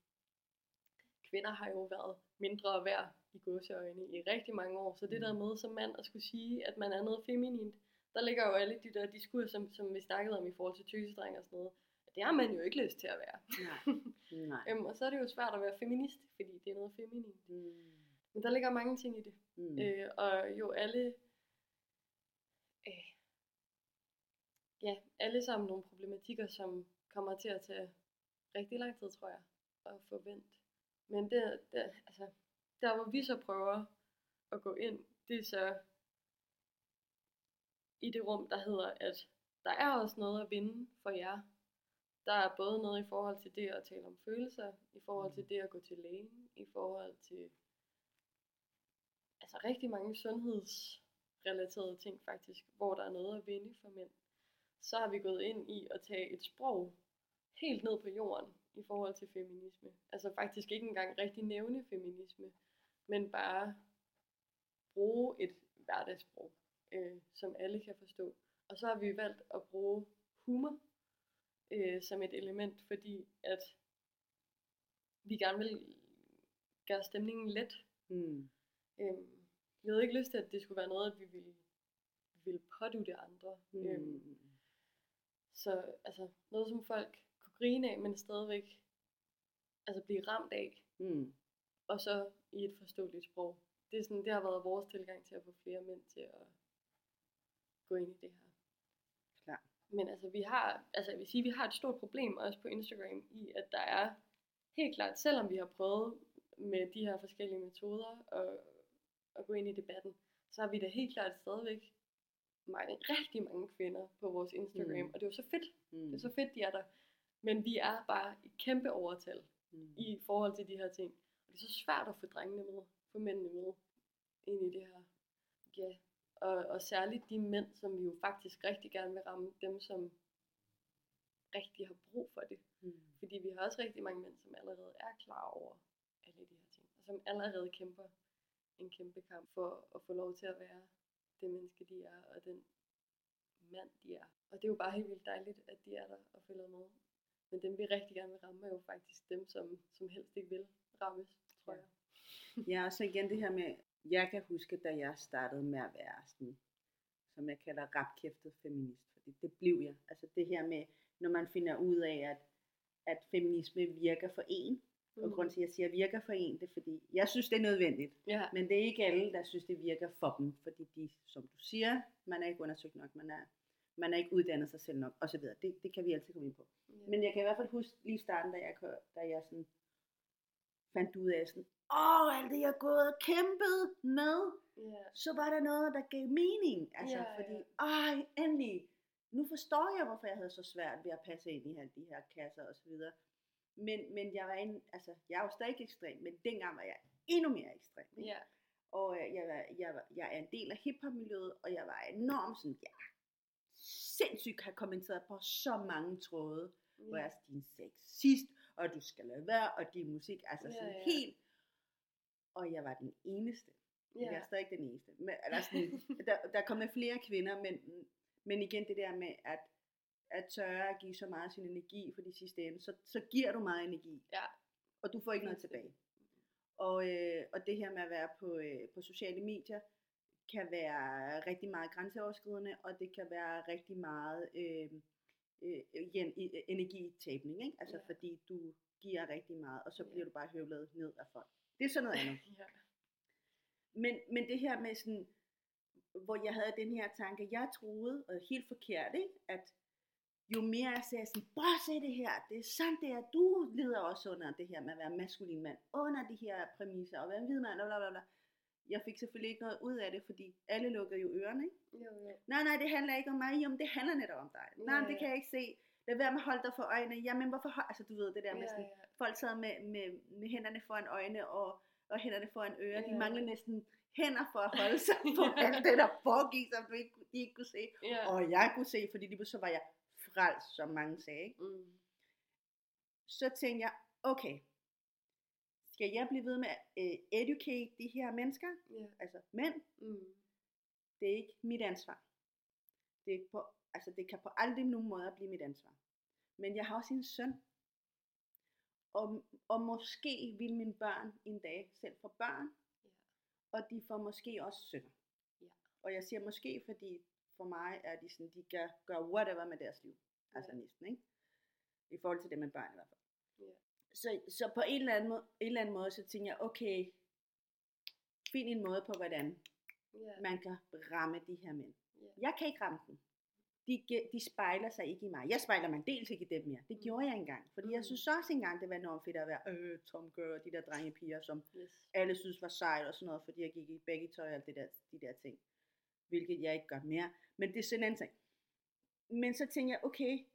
kvinder har jo været mindre værd i godseøjne i rigtig mange år. Så det der med som mand at skulle sige, at man er noget feminint, der ligger jo alle de der diskurser, som, som vi snakkede om i forhold til tøsedreng og sådan noget. At det har man jo ikke lyst til at være. Nej. [laughs] Nej. Øhm, og så er det jo svært at være feminist, fordi det er noget feminint. Mm. Men der ligger mange ting i det. Mm. Øh, og jo alle, øh, ja, alle sammen nogle problematikker, som kommer til at tage rigtig lang tid, tror jeg, at få vendt. Men det, det, altså, der hvor vi så prøver at gå ind, det er så i det rum, der hedder, at der er også noget at vinde for jer. Der er både noget i forhold til det at tale om følelser, i forhold til det at gå til lægen, i forhold til altså rigtig mange sundhedsrelaterede ting faktisk, hvor der er noget at vinde for mænd. Så har vi gået ind i at tage et sprog helt ned på jorden i forhold til feminisme. Altså faktisk ikke engang rigtig nævne feminisme, men bare bruge et hverdagssprog, øh, som alle kan forstå. Og så har vi valgt at bruge humor øh, som et element, fordi at vi gerne vil gøre stemningen let. Mm. Øhm, vi havde ikke lyst til, at det skulle være noget, at vi ville, ville pådute andre. Mm. Øhm, Så altså, noget som folk grine af, men stadigvæk altså blive ramt af, Mm. og så i et forståeligt sprog. Det, er sådan, det har været vores tilgang til at få flere mænd til at gå ind i det her. Klar. Men altså, vi har, altså jeg vil sige, vi har et stort problem også på Instagram i, at der er helt klart, selvom vi har prøvet med de her forskellige metoder at, at gå ind i debatten, så har vi da helt klart stadigvæk mange, rigtig mange kvinder på vores Instagram, Mm. og det er jo så fedt. Mm. Det er så fedt, de er der. Men vi er bare i kæmpe overtal Mm. i forhold til de her ting. Og det er så svært at få drengene med, få mændene med ind i det her. Ja, og, og særligt de mænd, som vi jo faktisk rigtig gerne vil ramme, dem som rigtig har brug for det. Mm. Fordi vi har også rigtig mange mænd, som allerede er klar over alle de her ting, og som allerede kæmper en kæmpe kamp for at få lov til at være det menneske, de er, og den mand, de er. Og det er jo bare helt vildt dejligt, at de er der og følger med. Men dem, vi rigtig gerne vil ramme, er jo faktisk dem, som, som helst ikke vil rammes, tror jeg. Ja, og så igen det her med, jeg kan huske, da jeg startede med at være sådan, som jeg kalder rapkæftet feminist, fordi det blev jeg. Altså det her med, når man finder ud af, at, at feminisme virker for en, mm. og grund til, at jeg siger virker for en, det er fordi, jeg synes, det er nødvendigt. Ja, Men det er ikke alle, der synes, det virker for dem, fordi de, som du siger, man er ikke undersøgt nok, man er, man er ikke uddannet sig selv nok, osv. Det, det kan vi altid komme ind på. ja. Men jeg kan i hvert fald huske lige starten, da jeg, da jeg sådan fandt ud af sådan, åh, alt det jeg gået og kæmpet med, ja. så var der noget, der gav mening. Altså, ja. fordi, ej, endelig, nu forstår jeg, hvorfor jeg havde så svært ved at passe ind i alle de her kasser og så videre. Men, men jeg var en, altså, jeg er jo stadig ekstrem, men dengang var jeg endnu mere ekstrem. ikke? ja. Og øh, jeg, var, jeg, var, jeg er en del af hiphop-miljøet, og jeg var enormt sådan, ja, sindssygt har kommenteret på så mange tråde, ja. hvor jeg er din sexist, og du skal lade være, og din musik, altså Ja, sådan ja. helt, og jeg var den eneste. Ja. Jeg er stadig ikke den eneste. Men, eller sådan, der, der er kommet flere kvinder, men, men igen det der med, at, at tørre at give så meget sin energi for de sidste ende, så, så giver du meget energi. Ja. Og du får ikke noget tilbage. Og, øh, og det her med at være på, øh, på sociale medier, kan være rigtig meget grænseoverskridende, og det kan være rigtig meget øh, øh, i- energitabning, ikke? Altså Ja. fordi du giver rigtig meget, og så Ja. bliver du bare høvlet ned af folk. Det er sådan noget andet. [laughs] ja. Men, men det her med sådan, hvor jeg havde den her tanke, jeg troede, og helt forkert, ikke? at jo mere jeg sagde sådan, bare se det her, det er sandt det er, du lider også under det her med at være maskulin mand, under de her præmisser, og være en hvid mand, bla bla bla. Jeg fik selvfølgelig ikke noget ud af det, fordi alle lukkede jo ørerne, ikke? Jo, jo. Nej, nej, det handler ikke om mig, jo, men det handler netop om dig. Nej, Ja, men det ja. kan jeg ikke se. Lad være med at holde dig for øjnene. Jamen, hvorfor. Altså, du ved det der med Ja, sådan, ja. folk sad med, med, med hænderne foran øjne og, og hænderne foran ører. De Ja. manglede næsten hænder for at holde sig på [laughs] Ja. alt det, der foregik, som du ikke, de ikke kunne se. Ja. Og jeg kunne se, fordi lige så var jeg frelst, som mange sagde. Ikke? Mm. Så tænkte jeg, okay, skal jeg blive ved med at uh, educate de her mennesker, Ja. altså mænd, Mm. det er ikke mit ansvar. Det, er på, altså det kan på aldrig nogen måde blive mit ansvar. Men jeg har også en søn. Og, og måske vil mine børn en dag selv få børn. Ja. Og de får måske også sønner. Ja. Og jeg siger måske, fordi for mig er de sådan, de kan gøre whatever med deres liv. Altså Ja. næsten, ikke? I forhold til det med børn i hvert fald. Ja. Så, så på en eller, anden måde, en eller anden måde, så tænker jeg, okay, find en måde på, hvordan Ja. man kan ramme de her mænd. Ja. Jeg kan ikke ramme dem. De, de spejler sig ikke i mig. Jeg spejler mig dels ikke i dem mere. Det Mm. gjorde jeg engang. Fordi jeg Mm. synes også engang, det var enormt fedt at være øh, Tom Girl og de der drengepiger, som Yes. alle synes var sejt og sådan noget, fordi jeg gik i begge tøj og alt det der, de der ting. Hvilket jeg ikke gør mere. Men det er sådan en ting. Men så tænker jeg, okay,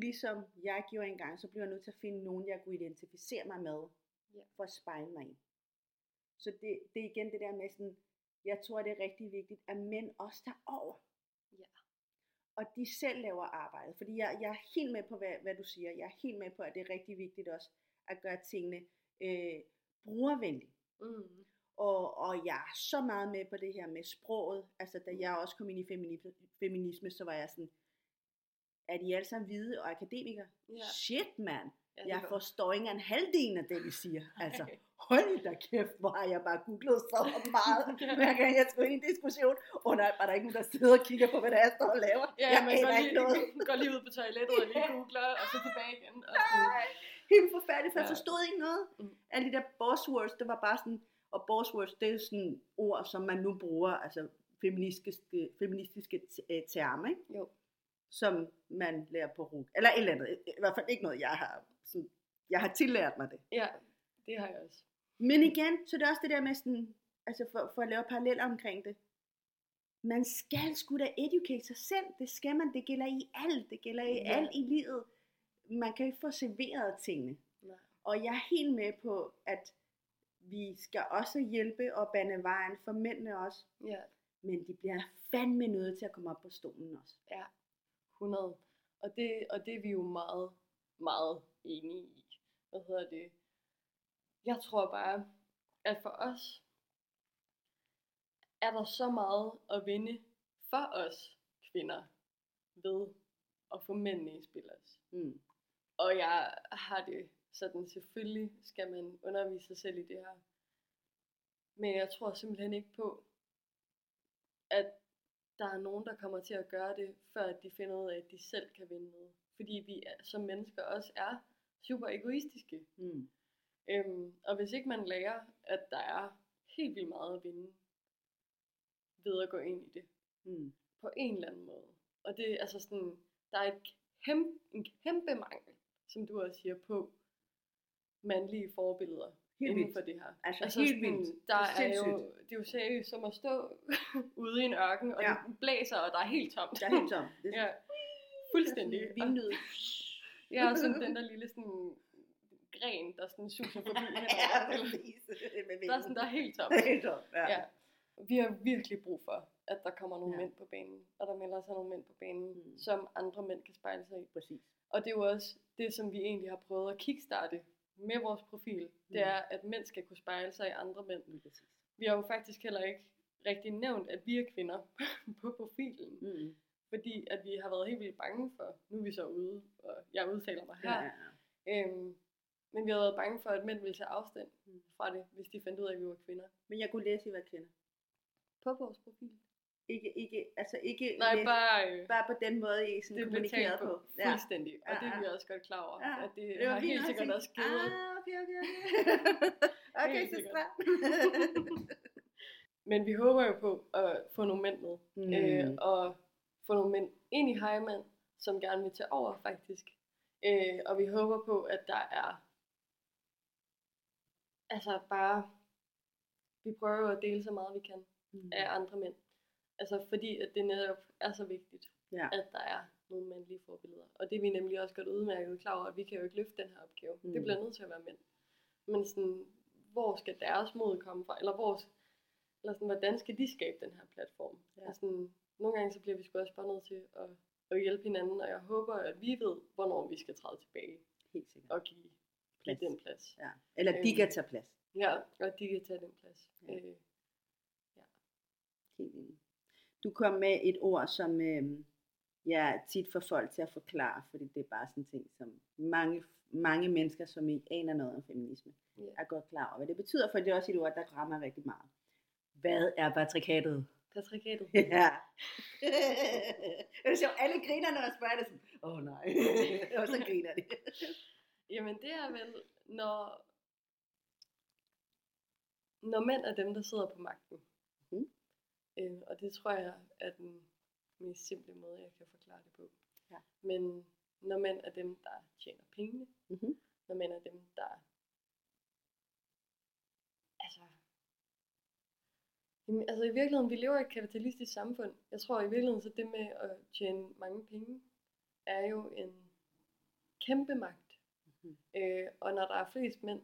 ligesom jeg gjorde engang, så bliver jeg nødt til at finde nogen, jeg kunne identificere mig med, Ja. for at spejle mig i. Så det, det er igen det der med sådan, jeg tror det er rigtig vigtigt, at mænd også tager over. Ja. Og de selv laver arbejdet. Fordi jeg, jeg er helt med på, hvad, hvad du siger. Jeg er helt med på, at det er rigtig vigtigt også, at gøre tingene øh, brugervenlige. Mm. Og, og jeg er så meget med på det her med sproget. Altså da jeg også kom ind i feminisme, feminisme så var jeg sådan, er de alle sammen hvide og akademikere? Ja. Shit mand, Ja, jeg forstår ikke engang halvdelen af det, de siger. [laughs] Altså, hold da kæft, hvor har jeg bare googlet så meget, [laughs] hver gang jeg skulle ind i en diskussion. Åh oh, nej, var der ikke nogen, der sidder og kigger på, hvad det er, jeg står og laver? Ja, jeg man går lige, noget. går lige ud på toilettet og lige [laughs] googler, og så tilbage igen. Og sådan. Nej, helt forfærdeligt, for jeg Ja. forstod ikke noget. Mm. Alle de der buzzwords, det var bare sådan, og buzzwords, det er sådan ord, som man nu bruger, altså feministiske, feministiske øh, termer, ikke? Jo. Som man lærer på RUG. Eller et eller andet. I hvert fald ikke noget, jeg har, sådan, jeg har tillært mig det. Ja, det har jeg også. Men igen, så er det også det der med sådan, altså for, for at lave paralleller omkring det. Man skal sgu da educate sig selv. Det skal man. Det gælder i alt. Det gælder i Ja. alt i livet. Man kan ikke få serveret tingene. Nej. Og jeg er helt med på, at vi skal også hjælpe og bane vejen for mændene også. Ja, Men de bliver fandme nødt til at komme op på stolen også. ja. 100. Og det, og det er vi jo meget, meget enige i. Hvad hedder det? Jeg tror bare, at for os er der så meget at vinde for os kvinder ved at få mændene i spil også. Mm. Og jeg har det sådan, selvfølgelig skal man undervise sig selv i det her. Men jeg tror simpelthen ikke på, at der er nogen, der kommer til at gøre det, før at de finder ud af, at de selv kan vinde noget. Fordi vi er, som mennesker også er super egoistiske. Mm. Øhm, og hvis ikke man lærer, at der er helt vildt meget at vinde ved at gå ind i det, Mm. på en eller anden måde. Og det er altså sådan, der er et kæmpe, en kæmpe mangel, som du også siger, på mandlige forbilleder Helt inden for det her. Altså, helt sådan, vildt. Der Det er er, jo, det er jo seriøst som at stå [laughs] ude i en ørken, og Ja. det blæser, og der er helt tomt. Der er helt tom. Det er [laughs] ja, fuldstændig. Vinduet. ja, og sådan den der lille sådan, gren, der sådan suser forbi [laughs] ja, der er sådan, der er helt tomt. Helt tom, ja. Ja. Vi har virkelig brug for, at der kommer nogle Ja. mænd på banen, og der melder sig nogle mænd på banen, mm. som andre mænd kan spejle sig i. Præcis. Og det er jo også det, som vi egentlig har prøvet at kickstarte med vores profil. Det Mm. er, at mænd skal kunne spejle sig i andre mænd. Vi har jo faktisk heller ikke rigtig nævnt, at vi er kvinder [laughs] på profilen. Mm. Fordi at vi har været helt vildt bange for, nu er vi så ude, og jeg udtaler mig her. Ja, ja. Øhm, men vi har været bange for, at mænd ville tage afstand Mm. fra det, hvis de fandt ud af, at vi var kvinder. Men jeg kunne læse, at I var kvinder. På vores profil. Ikke, ikke, altså ikke Nej, læse, bare, øh, bare på den måde, I sådan det talt på. på. Ja. Fuldstændig. Og Ja, det er vi også godt klar over. Ja, At det, det har helt sikkert også givet. Ah, okay, okay, okay. [laughs] okay, søstre. [laughs] Men vi håber jo på at få nogle mænd med. Mm. Øh, og få nogle mænd ind i Heimann, som gerne vil tage over faktisk. Øh, og vi håber på, at der er altså bare vi prøver at dele så meget vi kan Mm. af andre mænd. Altså fordi at det netop er så vigtigt, Ja. at der er nogle mandlige forbilleder. Og det er vi nemlig også godt udmærket klar over, at vi kan jo ikke løfte den her opgave. Mm. Det bliver nødt til at være mænd. Men sådan, hvor skal deres mod komme fra? Eller, hvor, eller sådan, hvordan skal de skabe den her platform? Ja. Ja. Altså, nogle gange så bliver vi sgu også bare nødt til at, at hjælpe hinanden, og jeg håber, at vi ved, hvornår vi skal træde tilbage Helt sikkert. og give, give Plads. den plads. Ja. Eller de Øhm. kan tage plads. Ja, og de kan tage den plads. Ja. Ja. Øh, Helt enig. Du kom med et ord, som øh, jeg tit får folk til at forklare, fordi det er bare sådan en ting, som mange, mange mennesker, som ikke aner noget om feminisme, Ja. er godt klar over, hvad det betyder, for det er også et ord, der rammer rigtig meget. Hvad er patriarkatet? patriarkatet. [laughs] Ja. det er sjovt, alle griner, når jeg spørger det sådan, åh oh, nej, [laughs] og så griner de. Jamen det er vel, når, når mænd er dem, der sidder på magten. Øh, og det tror jeg er den mest simple måde, jeg kan forklare det på. Ja. Men når mænd er dem, der tjener pengene, Mhm. når mænd er dem, der altså, jamen, altså i virkeligheden, vi lever i et kapitalistisk samfund. Jeg tror i virkeligheden, så det med at tjene mange penge, er jo en kæmpe magt. Mhm. Øh, og når der er flest mænd,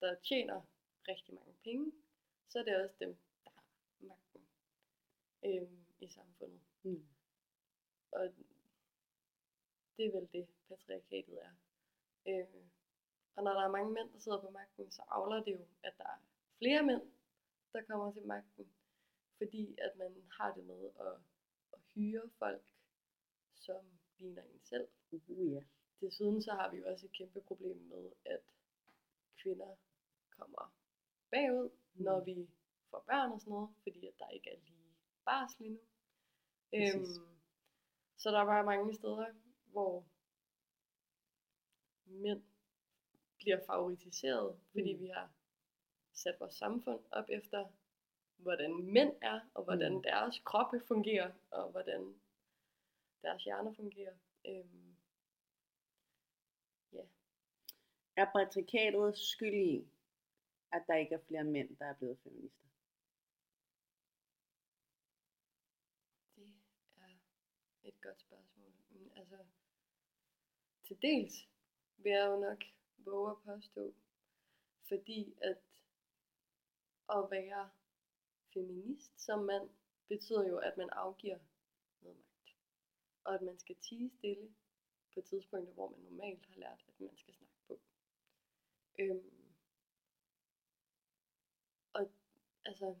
der tjener rigtig mange penge, så er det også dem, øh, i samfundet. Mm. Og det er vel det, patriarkatet er. Øh, og når der er mange mænd, der sidder på magten, så avler det jo, at der er flere mænd, der kommer til magten. Fordi at man har det med at, at hyre folk, som ligner en selv. Uh, ja. Desuden så har vi jo også et kæmpe problem med, at kvinder kommer bagud, Mm. når vi får børn og sådan noget, fordi at der ikke er lige barsel endnu. Præcis. Øhm, så der var mange steder, hvor mænd bliver favoriseret, fordi Mm. vi har sat vores samfund op efter, hvordan mænd er, og hvordan Mm. deres kroppe fungerer, og hvordan deres hjerner fungerer. Øhm, ja, Er patriarkatet skyld i, at der ikke er flere mænd, der er blevet feminister? det er et godt spørgsmål. Men altså, til dels vil jeg jo nok våge at påstå, fordi at at være feminist som mand, betyder jo, at man afgiver noget magt. Og at man skal tige stille på tidspunkter, hvor man normalt har lært, at man skal snakke på. Øhm, og altså,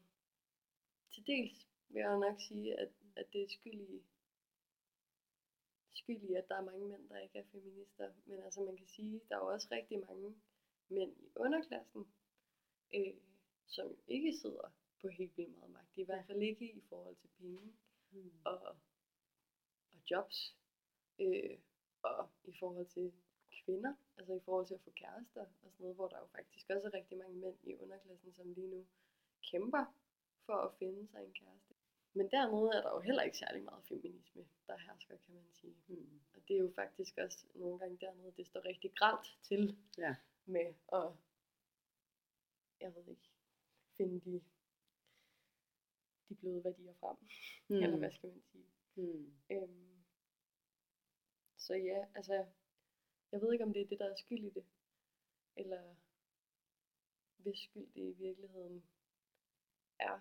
til dels vil jeg jo nok sige, at, at det er skyld i, skyld i, at der er mange mænd, der ikke er feminister. Men altså, man kan sige, der er jo også rigtig mange mænd i underklassen, øh, som ikke sidder på helt vildt meget magt. I hvert fald ikke i forhold til penge Mm. og, og jobs. Øh, og i forhold til kvinder, altså i forhold til at få kærester og sådan noget, hvor der jo faktisk også er rigtig mange mænd i underklassen, som lige nu kæmper for at finde sig en kæreste. Men dernede er der jo heller ikke særlig meget feminisme, der hersker, kan man sige. Mm. Og det er jo faktisk også nogle gange dernede, det står rigtig gralt til Ja. med at, jeg ved ikke, finde de, de bløde værdier frem. Mm. Eller hvad skal man sige. Mm. Øhm, så ja, altså, jeg ved ikke om det er det, der er skyld i det, eller hvis skyld det i virkeligheden er.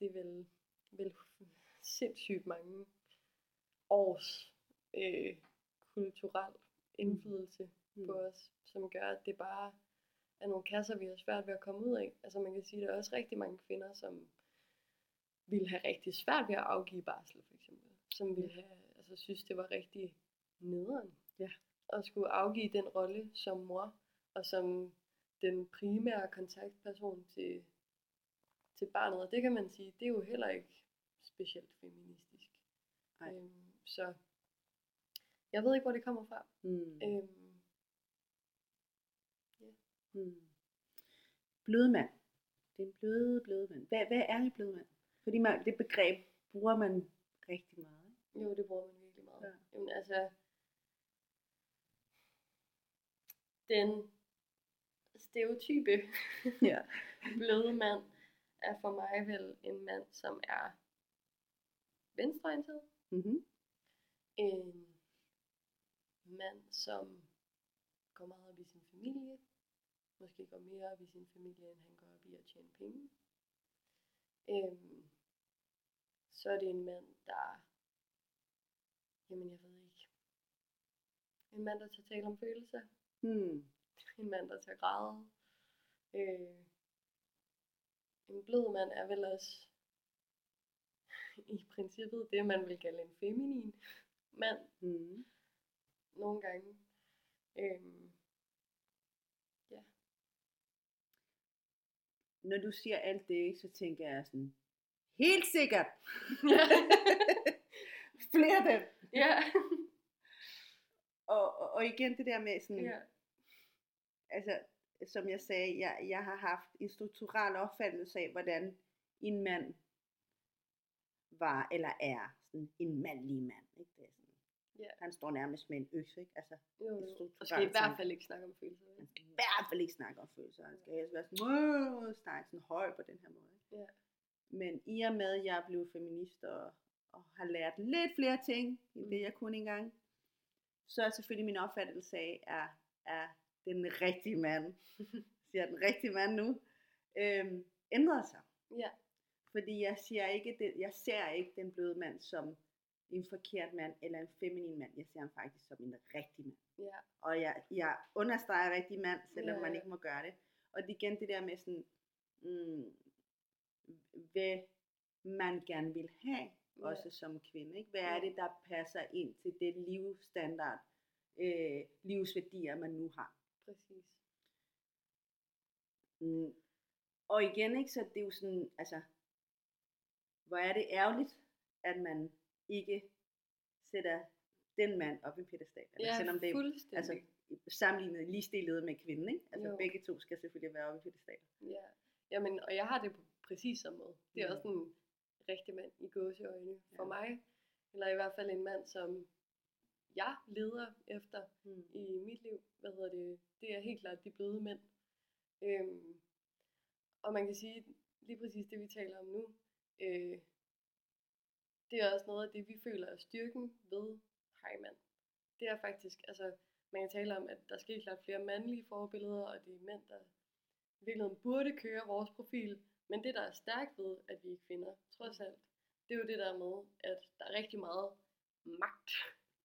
Det er vel, vel sindssygt mange års øh, kulturel indflydelse Mm. på os, som gør, at det bare er nogle kasser, vi har svært ved at komme ud af. Altså man kan sige, at der er også rigtig mange kvinder, som ville have rigtig svært ved at afgive barsel, for eksempel. Som ville have, altså synes, det var rigtig nederen. Ja. At skulle afgive den rolle som mor, og som den primære kontaktperson til, til barnet. Og det kan man sige, det er jo heller ikke specielt feministisk. Nej. Øhm, så jeg ved ikke, hvor det kommer fra. Mm. Øhm, Mm. Blødmand. Det er en bløde, bløde mand. Hvad, hvad er en blødmand? Fordi man, det begreb bruger man rigtig meget. Jo, det bruger man virkelig meget. Ja. Jamen altså, den stereotype Ja. [laughs] bløde mand er for mig vel en mand, som er venstreorienteret. Mm-hmm. En mand, som går meget op i sin familie. Måske går mere op i sin familie, end han går op i at tjene penge. Øhm, så er det en mand, der... Jamen, jeg ved ikke. En mand, der tager tale om følelser. Mm. En mand, der tager græde. Øh, en blød mand er vel også [laughs] i princippet det, man vil kalde en feminin mand Mm. nogle gange. Øhm, Når du siger alt det, så tænker jeg sådan, helt sikkert, [laughs] flere af dem. ja, Og, og, og igen det der med sådan, ja, altså, som jeg sagde, jeg, jeg har haft en strukturel opfattelse af, hvordan en mand var eller er sådan en mandlig mand. Ikke? Det er sådan, Ja. Han står nærmest med en økse, ikke? Altså, jo, Og skal i hvert fald ikke snakke om følelser. han vel? skal i hvert fald ikke snakke om følelser. Han skal helst være sådan, snakke sådan høj på den her måde. Ikke? Ja. Men i og med, at jeg er blevet feminist og, og har lært lidt flere ting, end det Mm. jeg kunne engang, så er selvfølgelig min opfattelse af, den rigtige mand, [laughs] siger den rigtige mand nu, øhm, ændret sig. Ja. Fordi jeg, siger ikke, det, jeg ser ikke den bløde mand som en forkert mand eller en feminin mand. Jeg ser ham faktisk som en rigtig mand. Ja, Og jeg, jeg understreger rigtig mand, selvom Ja, man ja. ikke må gøre det. Og det igen det der med sådan, mm, hvad man gerne vil have, Ja. også som kvinde. Ikke? Hvad er det, der passer ind til det livsstandard, øh, livsværdier, man nu har. Præcis. Mm. Og igen, ikke, så det er jo sådan, altså, hvor er det ærgerligt, at man ikke sætter den mand op i pedestal. Altså, Ja, selvom det er altså, sammenlignet ligestillet med kvinden, ikke? Altså Jo. begge to skal selvfølgelig være oppe i pedestal. Ja, jamen, og jeg har det på præcis samme måde. Det er Mm. også en rigtig mand i gåseøjne for Ja. mig. Eller i hvert fald en mand, som jeg leder efter Mm. i mit liv. Hvad hedder det? Det er helt klart de bløde mænd. Øhm, og man kan sige, lige præcis det vi taler om nu, øh, det er også noget af det, vi føler er styrken ved Heimann. Det er faktisk, altså man kan tale om, at der skal helt klart flere mandlige forbilleder, og det er mænd, der i virkeligheden burde køre vores profil. Men det, der er stærkt ved, at vi er kvinder, trods alt, det er jo det der med, at der er rigtig meget magt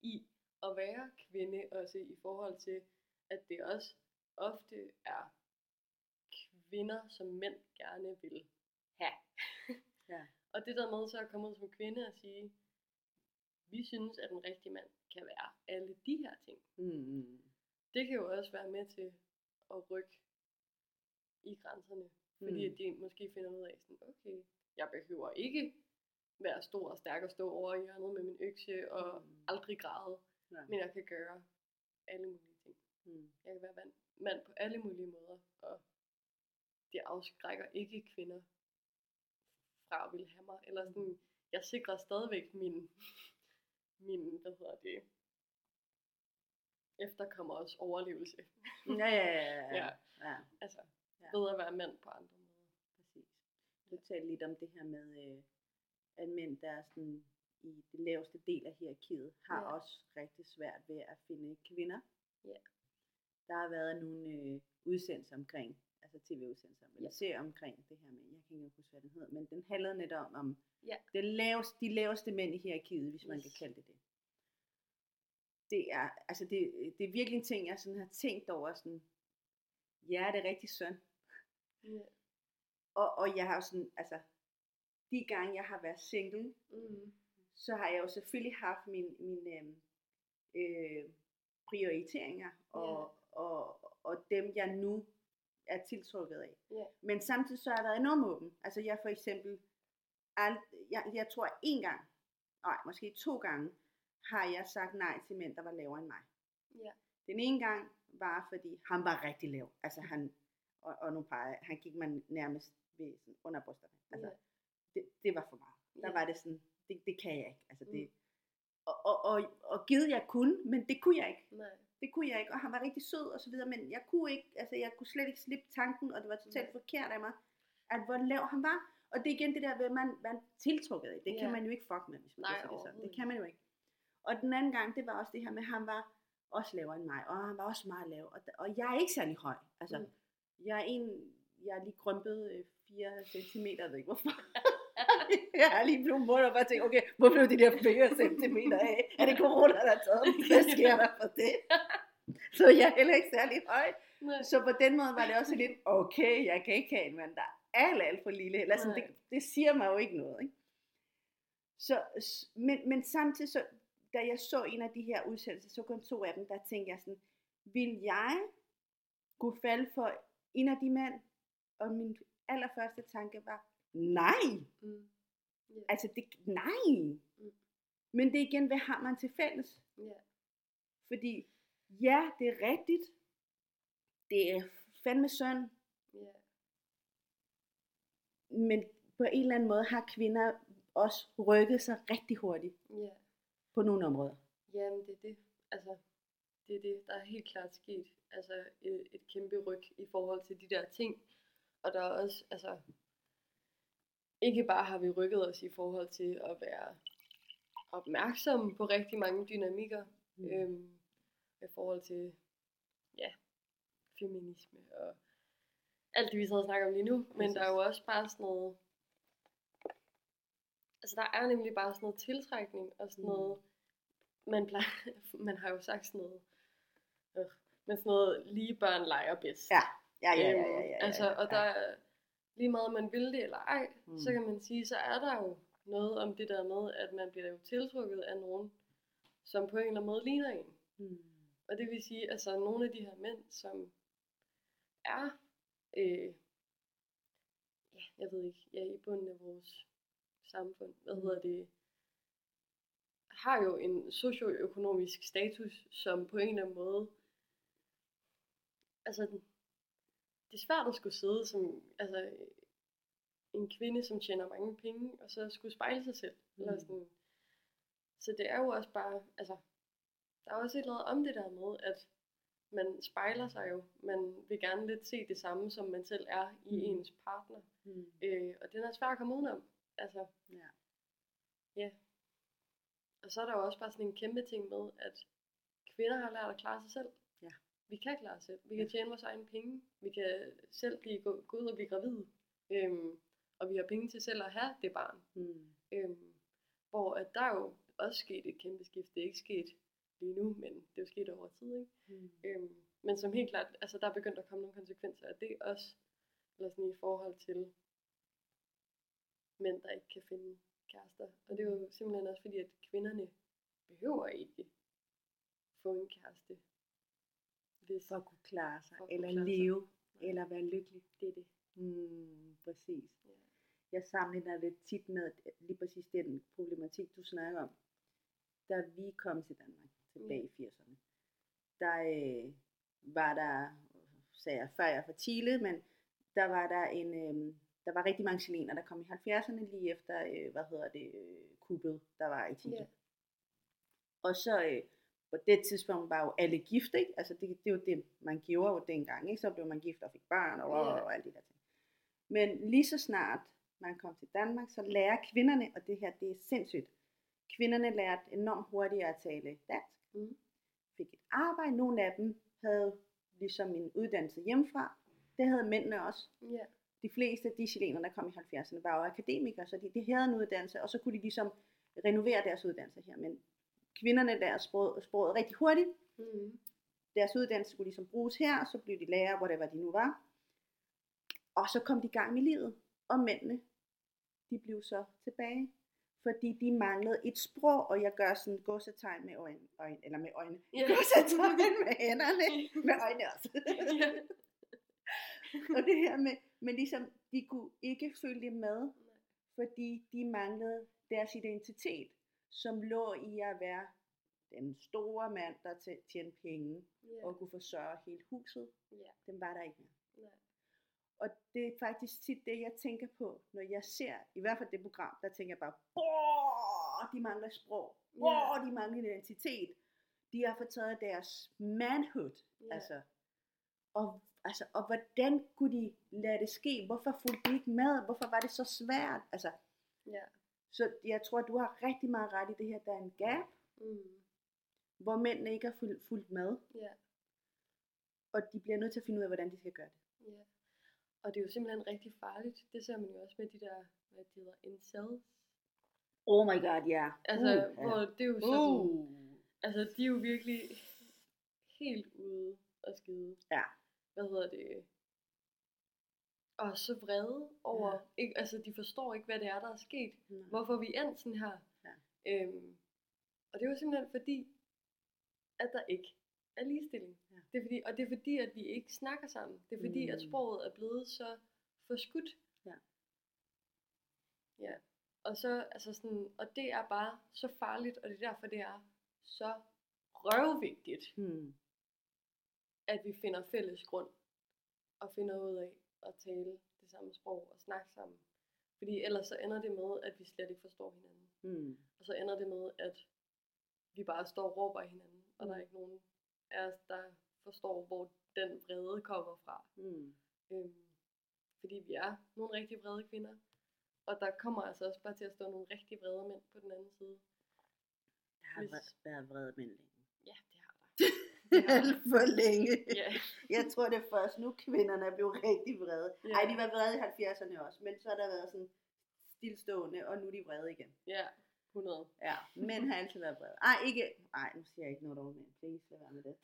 i at være kvinde, også i forhold til, at det også ofte er kvinder, som mænd gerne vil have. Ja. [laughs] Og det der med så at komme ud som kvinde og sige, vi synes, at en rigtig mand kan være alle de her ting. Mm. Det kan jo også være med til at rykke i grænserne. Fordi Mm. at de måske finder ud af, sådan, okay, jeg behøver ikke være stor og stærk og stå over i hjørnet med min økse og Mm. aldrig græde. Ja. Men jeg kan gøre alle mulige ting. Mm. Jeg kan være mand, mand på alle mulige måder, og det afskrækker ikke kvinder fra at ville have mig. Eller sådan, jeg sikrer stadigvæk min, [laughs] min hvad hedder det, efterkommers overlevelse. Ja, ja, ja, ja. Ja. [laughs] ja. Altså, Ja. ved at være mand på andre måder. Præcis. Du talte lidt om det her med, øh, at mænd, der er sådan i det laveste del af hierarkiet, har Ja. også rigtig svært ved at finde kvinder. Ja. Der har været nogle øh, udsendelser omkring, altså tv-udsendelser, eller Ja. serier omkring det her med, jeg kan ikke huske, hvad den hed, men den handlede netop om, om Ja. det laveste, de laveste mænd i hierarkiet, hvis man Yes. kan kalde det det. Det er, altså det, det er virkelig en ting, jeg sådan har tænkt over, sådan, ja, det er rigtig synd, Ja. og, og jeg har jo sådan, altså, de gange jeg har været single, Mm. Så har jeg jo selvfølgelig haft mine min, øh, øh, prioriteringer, og, og, og dem jeg nu er tiltrukket af. Ja. Men samtidig så har jeg været enormt åben. Altså jeg for eksempel, ald, jeg, jeg tror en gang, nej måske to gange, har jeg sagt nej til mænd, der var lavere end mig. Ja. Den ene gang var, fordi han var rigtig lav. Altså han, og, og nu peger han gik mig nærmest ved sådan under brysterne. Altså, Ja. det, det var for meget. Der Ja. var det sådan, det, det kan jeg ikke. Altså, det, Mm. og, og, og, og givet jeg kunne, men det kunne jeg ikke. Nej. Det kunne jeg ikke, og han var rigtig sød og så videre, men jeg kunne ikke, altså jeg kunne slet ikke slippe tanken, og det var totalt Nej. forkert af mig, at hvor lav han var. Og det er igen det der, hvad man, man tiltrukket af. Det Ja. kan man jo ikke fuck med, hvis man Nej, det sådan. overhovedet Det kan man jo ikke. Og den anden gang, det var også det her med, at han var også lavere end mig, og han var også meget lav. Og, og jeg er ikke særlig høj. Altså, Mm. jeg er en, jeg er lige krympet øh, 4 cm, jeg ved ikke hvorfor. [laughs] [laughs] jeg har lige blevet målt og bare tænkt, okay, hvor blev de der 4 cm af? Er det corona, der har taget? Hvad sker der for det? [laughs] Så jeg er heller ikke særlig høj. Nej. Så på den måde var det også lidt, okay, jeg kan ikke have en mand, der er alt, alt for lille. Eller sådan, det, det siger mig jo ikke noget. Ikke? Så, men, men samtidig, så, da jeg så en af de her udsendelser, så kun to af dem, der tænkte jeg sådan, vil jeg kunne falde for en af de mænd? Og min allerførste tanke var, nej, Mm. Ja. altså det, nej. Mm. Men det er igen, hvad har man til fælles? Ja. Fordi, ja, det er rigtigt. Det er fandme synd, Ja. men på en eller anden måde har kvinder også rykket sig rigtig hurtigt Ja. på nogle områder. Jamen, det er det. Altså, det er det, der er helt klart sket. Altså, et, et kæmpe ryg i forhold til de der ting. Og der er også, altså, ikke bare har vi rykket os i forhold til at være opmærksomme på rigtig mange dynamikker, Mm. øhm, i forhold til, ja, feminisme og alt det, vi sidder og snakker om lige nu. Men der er jo også bare sådan noget, altså der er nemlig bare sådan noget tiltrækning og sådan Mm. noget, man, plejer, [laughs] man har jo sagt sådan noget, øh, men sådan noget, lige børn leger bedst. Ja, ja, ja, ja, Øhm, ja, ja, ja, Altså, og der er, lige meget om man vil det eller ej, Mm. så kan man sige, så er der jo noget om det der med, at man bliver jo tiltrukket af nogen, som på en eller anden måde ligner en. Mm. Og det vil sige, altså nogle af de her mænd, som er øh, jeg ved ikke, ja, i bunden af vores samfund, hvad Mm. hedder det, har jo en socioøkonomisk status, som på en eller anden måde, altså, det er svært at skulle sidde som, altså, en kvinde, som tjener mange penge, og så skulle spejle sig selv. Mm. Eller sådan. Så det er jo også bare, altså, der er også et eller andet om det der med, at man spejler sig jo, man vil gerne lidt se det samme, som man selv er i Mm. ens partner. Mm. Øh, og den er svær at komme udenom. Altså, Ja. ja. Og så er der jo også bare sådan en kæmpe ting med, at kvinder har lært at klare sig selv. Vi kan klare os selv. Vi kan tjene vores egne penge. Vi kan selv blive, gå, gå ud og blive gravide. Øhm, og vi har penge til selv at have det barn. Mm. Øhm, hvor at der er jo også sket et kæmpe skift. Det er ikke sket lige nu, men det er jo sket over tid. Ikke? Mm. Øhm, men som helt klart, altså der er begyndt at komme nogle konsekvenser af det også. Eller sådan i forhold til mænd, der ikke kan finde kærester. Og det er jo simpelthen også fordi, at kvinderne behøver ikke få en kæreste. Hvis For at kunne klare sig, eller klare sig. leve, Nej. eller være lykkelig. det er det. Mm, præcis. Ja. Jeg sammenligner det tit med lige præcis den problematik, du snakker om. Da vi kom til Danmark tilbage i 80'erne, der øh, var der, sagde jeg før jeg for Chile, men der var der en, øh, der var rigtig mange chilener, der kom i 70'erne lige efter, øh, hvad hedder det, øh, kuppet, der var i Chile. Ja. Og så øh, på det tidspunkt var jo alle gift, ikke? Altså det, det er jo det, man gjorde jo dengang, ikke? Så blev man gift og fik børn og, og, og alt det der ting. Men lige så snart man kom til Danmark, så lærer kvinderne, og det her det er sindssygt, kvinderne lærte enormt hurtigt at tale dansk, Mm. fik et arbejde, nogle af dem havde ligesom en uddannelse hjemmefra, det havde mændene også. Ja. De fleste af de chilenere, der kom i 70'erne, var jo akademikere, så de, de havde en uddannelse, og så kunne de ligesom renovere deres uddannelse her. Men kvinderne lærte sproget, sproget rigtig hurtigt, Mm. deres uddannelse skulle ligesom bruges her, så blev de lærer, whatever de nu var. Og så kom de i gang med livet. Og mændene, de blev så tilbage. Fordi de manglede et sprog, og jeg gør sådan gåsetegn med øjne, øjne eller med øjne. Ja. Gåsetegn med hænderne, [laughs] med øjne også. [laughs] og det her med, men ligesom, de kunne ikke følge med, fordi de manglede deres identitet, som lå i at være den store mand, der tj- tjente penge Ja. og kunne forsørge hele huset. Ja. Den var der ikke mere. Nej. Og det er faktisk tit det, jeg tænker på, når jeg ser, i hvert fald det program, der tænker jeg bare, Åh, de mangler sprog. Åh, de mangler identitet. De har fortaget deres manhood. Ja. Altså. Og, altså, og hvordan kunne de lade det ske? Hvorfor fulgte de ikke med? Hvorfor var det så svært? Altså, Ja. Så jeg tror, du har rigtig meget ret i det her. Der er en gap, Mm. hvor mændene ikke har fulgt, fulgt med. Ja. Og de bliver nødt til at finde ud af, hvordan de skal gøre det. Ja. Og det er jo simpelthen rigtig farligt. Det ser man jo også med de der, hvad de hedder, incels. Oh my god, ja. Altså, uh, hvor det er jo sådan, uh. altså de er jo virkelig helt ude at skide. Ja. Hvad hedder det? Og så vrede over, Ja. ikke, altså de forstår ikke, hvad det er, der er sket. Nej. Hvorfor vi endt sådan her. Ja. Øhm, og det er jo simpelthen fordi, at der ikke er ligestilling. Ja. Det er fordi, og det er fordi, at vi ikke snakker sammen. Det er fordi, mm. at Mm. sproget er blevet så forskudt. Ja. Ja. Og så, altså sådan, og det er bare så farligt, og det er derfor, det er så røvvigtigt, Hmm. at vi finder fælles grund, og finder ud af at tale det samme sprog og snakke sammen. Fordi ellers så ender det med, at vi slet ikke forstår hinanden. Hmm. Og så ender det med, at vi bare står og råber hinanden, og der er Mm. ikke nogen af os, der forstår, hvor den vrede kommer fra. Hmm. Øhm, fordi vi er nogle rigtig vrede kvinder. Og der kommer altså også bare til at stå nogle rigtig vrede mænd på den anden side. Der har Hvis- været vrede mænd længe. Ja, det har der. [laughs] Der. [laughs] For længe. Ja, Jeg tror det er først nu kvinderne er blevet rigtig vrede. Ja. Ej, de var vrede i 70'erne også, men så har der været sådan stillstående, og nu er de vrede igen. ja, 100. Ja, mænd har altid været vrede. Ej, ikke, ej, nu siger jeg ikke noget over mænd. Please, lad være med det.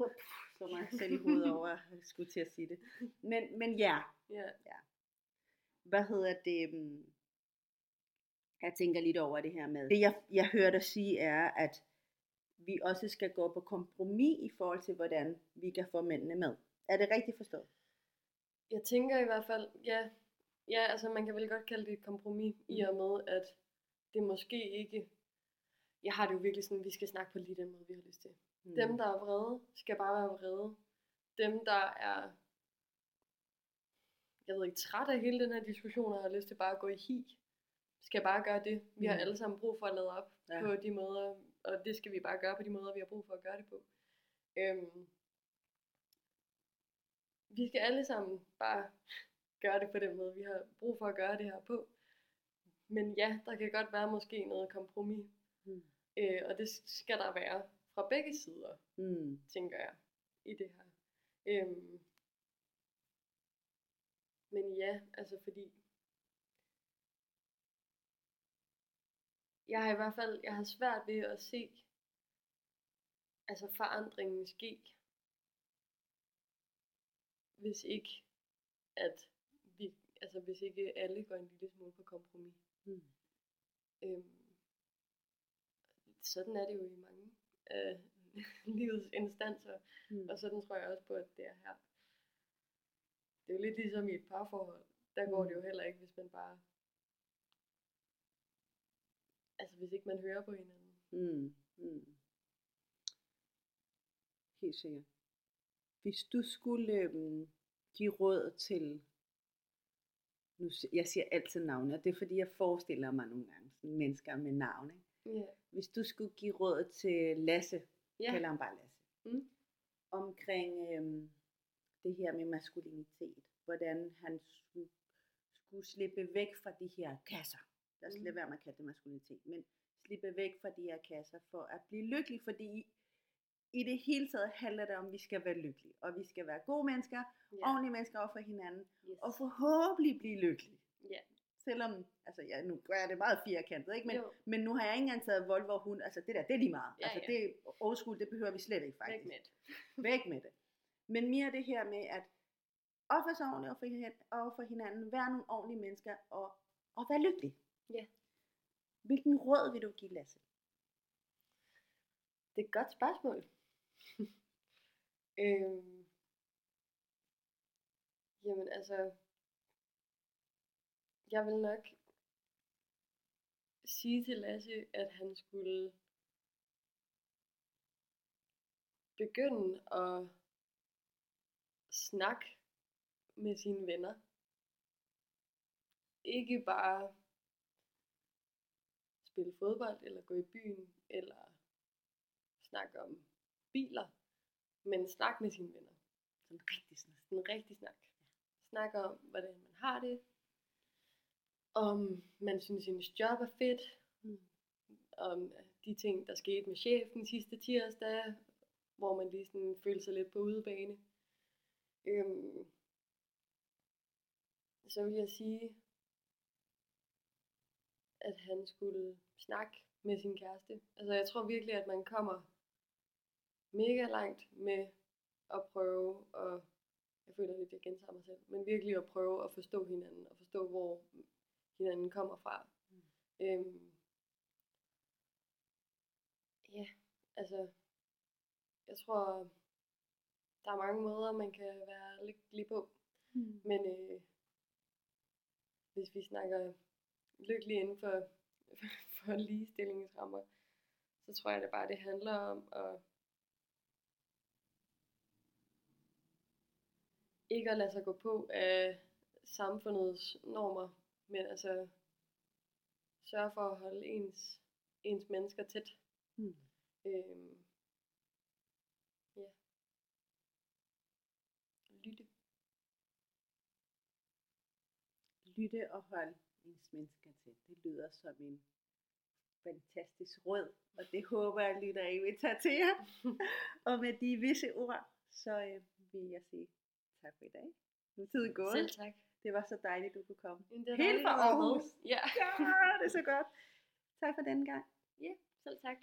Så mig selv i hovedet over, at jeg skulle til at sige det. Men, men ja, Ja, hvad hedder det? mm, Jeg tænker lidt over det her med. Det jeg, jeg hører dig sige er, at vi også skal gå på kompromis i forhold til, hvordan vi kan få mændene med. Er det rigtigt forstået? jeg tænker i hvert fald, ja, Ja, altså man kan vel godt kalde det et kompromis, mm. i og med, at det måske ikke... Jeg har det jo virkelig sådan, at vi skal snakke på lige den måde, vi har lyst til. Mm. Dem, der er vrede, skal bare være vrede. Dem, der er jeg ved ikke, træt af hele den her diskussion, og har lyst til bare at gå i hi, skal bare gøre det. Vi har mm. alle sammen brug for at lade op ja. på de måder, og det skal vi bare gøre på de måder, vi har brug for at gøre det på. Øhm, vi skal alle sammen bare gøre det på den måde, vi har brug for at gøre det her på. Men ja, der kan godt være måske noget kompromis. Mm. Øh, og det skal der være fra begge sider, mm. tænker jeg, i det her. Øhm, men ja, altså fordi jeg har i hvert fald, jeg har svært ved at se altså forandringen ske, hvis ikke at vi, altså hvis ikke alle går en lille smule på kompromis. Mm. Øhm, sådan er det jo i mange af [laughs] livets instanser, mm. og sådan tror jeg også på, at det er her. Det er jo lidt ligesom i et parforhold. Der går det jo heller ikke, hvis man bare... Altså hvis ikke man hører på hinanden. Mm. Mm. Helt sikkert. Hvis du skulle øhm, give råd til, nu, jeg siger altid navne, og det er fordi jeg forestiller mig nogle gange sådan mennesker med navne. Yeah. Hvis du skulle give råd til Lasse, yeah. kalder ham bare Lasse, mm. omkring øhm, det her med maskulinitet. Hvordan han skulle, skulle slippe væk fra de her kasser. Lad os mm. lade være med at kalde det maskulinitet. Men slippe væk fra de her kasser for at blive lykkelig. Fordi i, i det hele taget handler det om, at vi skal være lykkelige. Og vi skal være gode mennesker, yeah. ordentlige mennesker over for hinanden. Yes. Og forhåbentlig blive lykkelige. Yeah. Selvom, altså ja, nu gør jeg det meget firkantet, ikke? Men, men nu har jeg ikke engang taget Volvo og hund, altså det der, det er lige meget. Ja, altså ja. det old school, det behøver vi slet ikke faktisk. Væk med det. [laughs] Væk med det. Men mere det her med at opføre sig ordentligt over for, hinanden, være nogle ordentlige mennesker og, og være lykkelig. Ja. Hvilken råd vil du give Lasse? Det er et godt spørgsmål. [laughs] øhm, jamen altså, jeg vil nok sige til Lasse, at han skulle begynde at snak med sine venner. Ikke bare spille fodbold, eller gå i byen, eller snakke om biler, men snak med sine venner. Sådan rigtig snak. Sådan rigtig snak. Snak om, hvordan man har det, om man synes, ens job er fedt, mm. om de ting, der skete med chefen sidste tirsdag, hvor man lige sådan følte sig lidt på udebane. Øhm, så vil jeg sige, at han skulle snakke med sin kæreste. Altså jeg tror virkelig, at man kommer mega langt med at prøve at, jeg føler lidt, at jeg gentager mig selv, men virkelig at prøve at forstå hinanden, og forstå, hvor hinanden kommer fra. Mm. Øhm, ja, altså, jeg tror, der er mange måder, man kan være lykkelig på. Mm. Men øh, hvis vi snakker lykkelig inden for, for ligestillingsrammer, så tror jeg det bare, det handler om at ikke at lade sig gå på af samfundets normer, men altså sørge for at holde ens, ens mennesker tæt. Mm. Øhm, lytte og holde ens mennesker til. Det lyder som en fantastisk råd, og det håber jeg, lytter I vil tage til jer. [laughs] og med de visse ord, så øh, vil jeg sige tak for i dag. Nu er tiden gået. Selv tak. Det var så dejligt, du kunne komme. Det Helt fra Aarhus. Ja. ja, det er så godt. Tak for den gang. Ja, selv tak.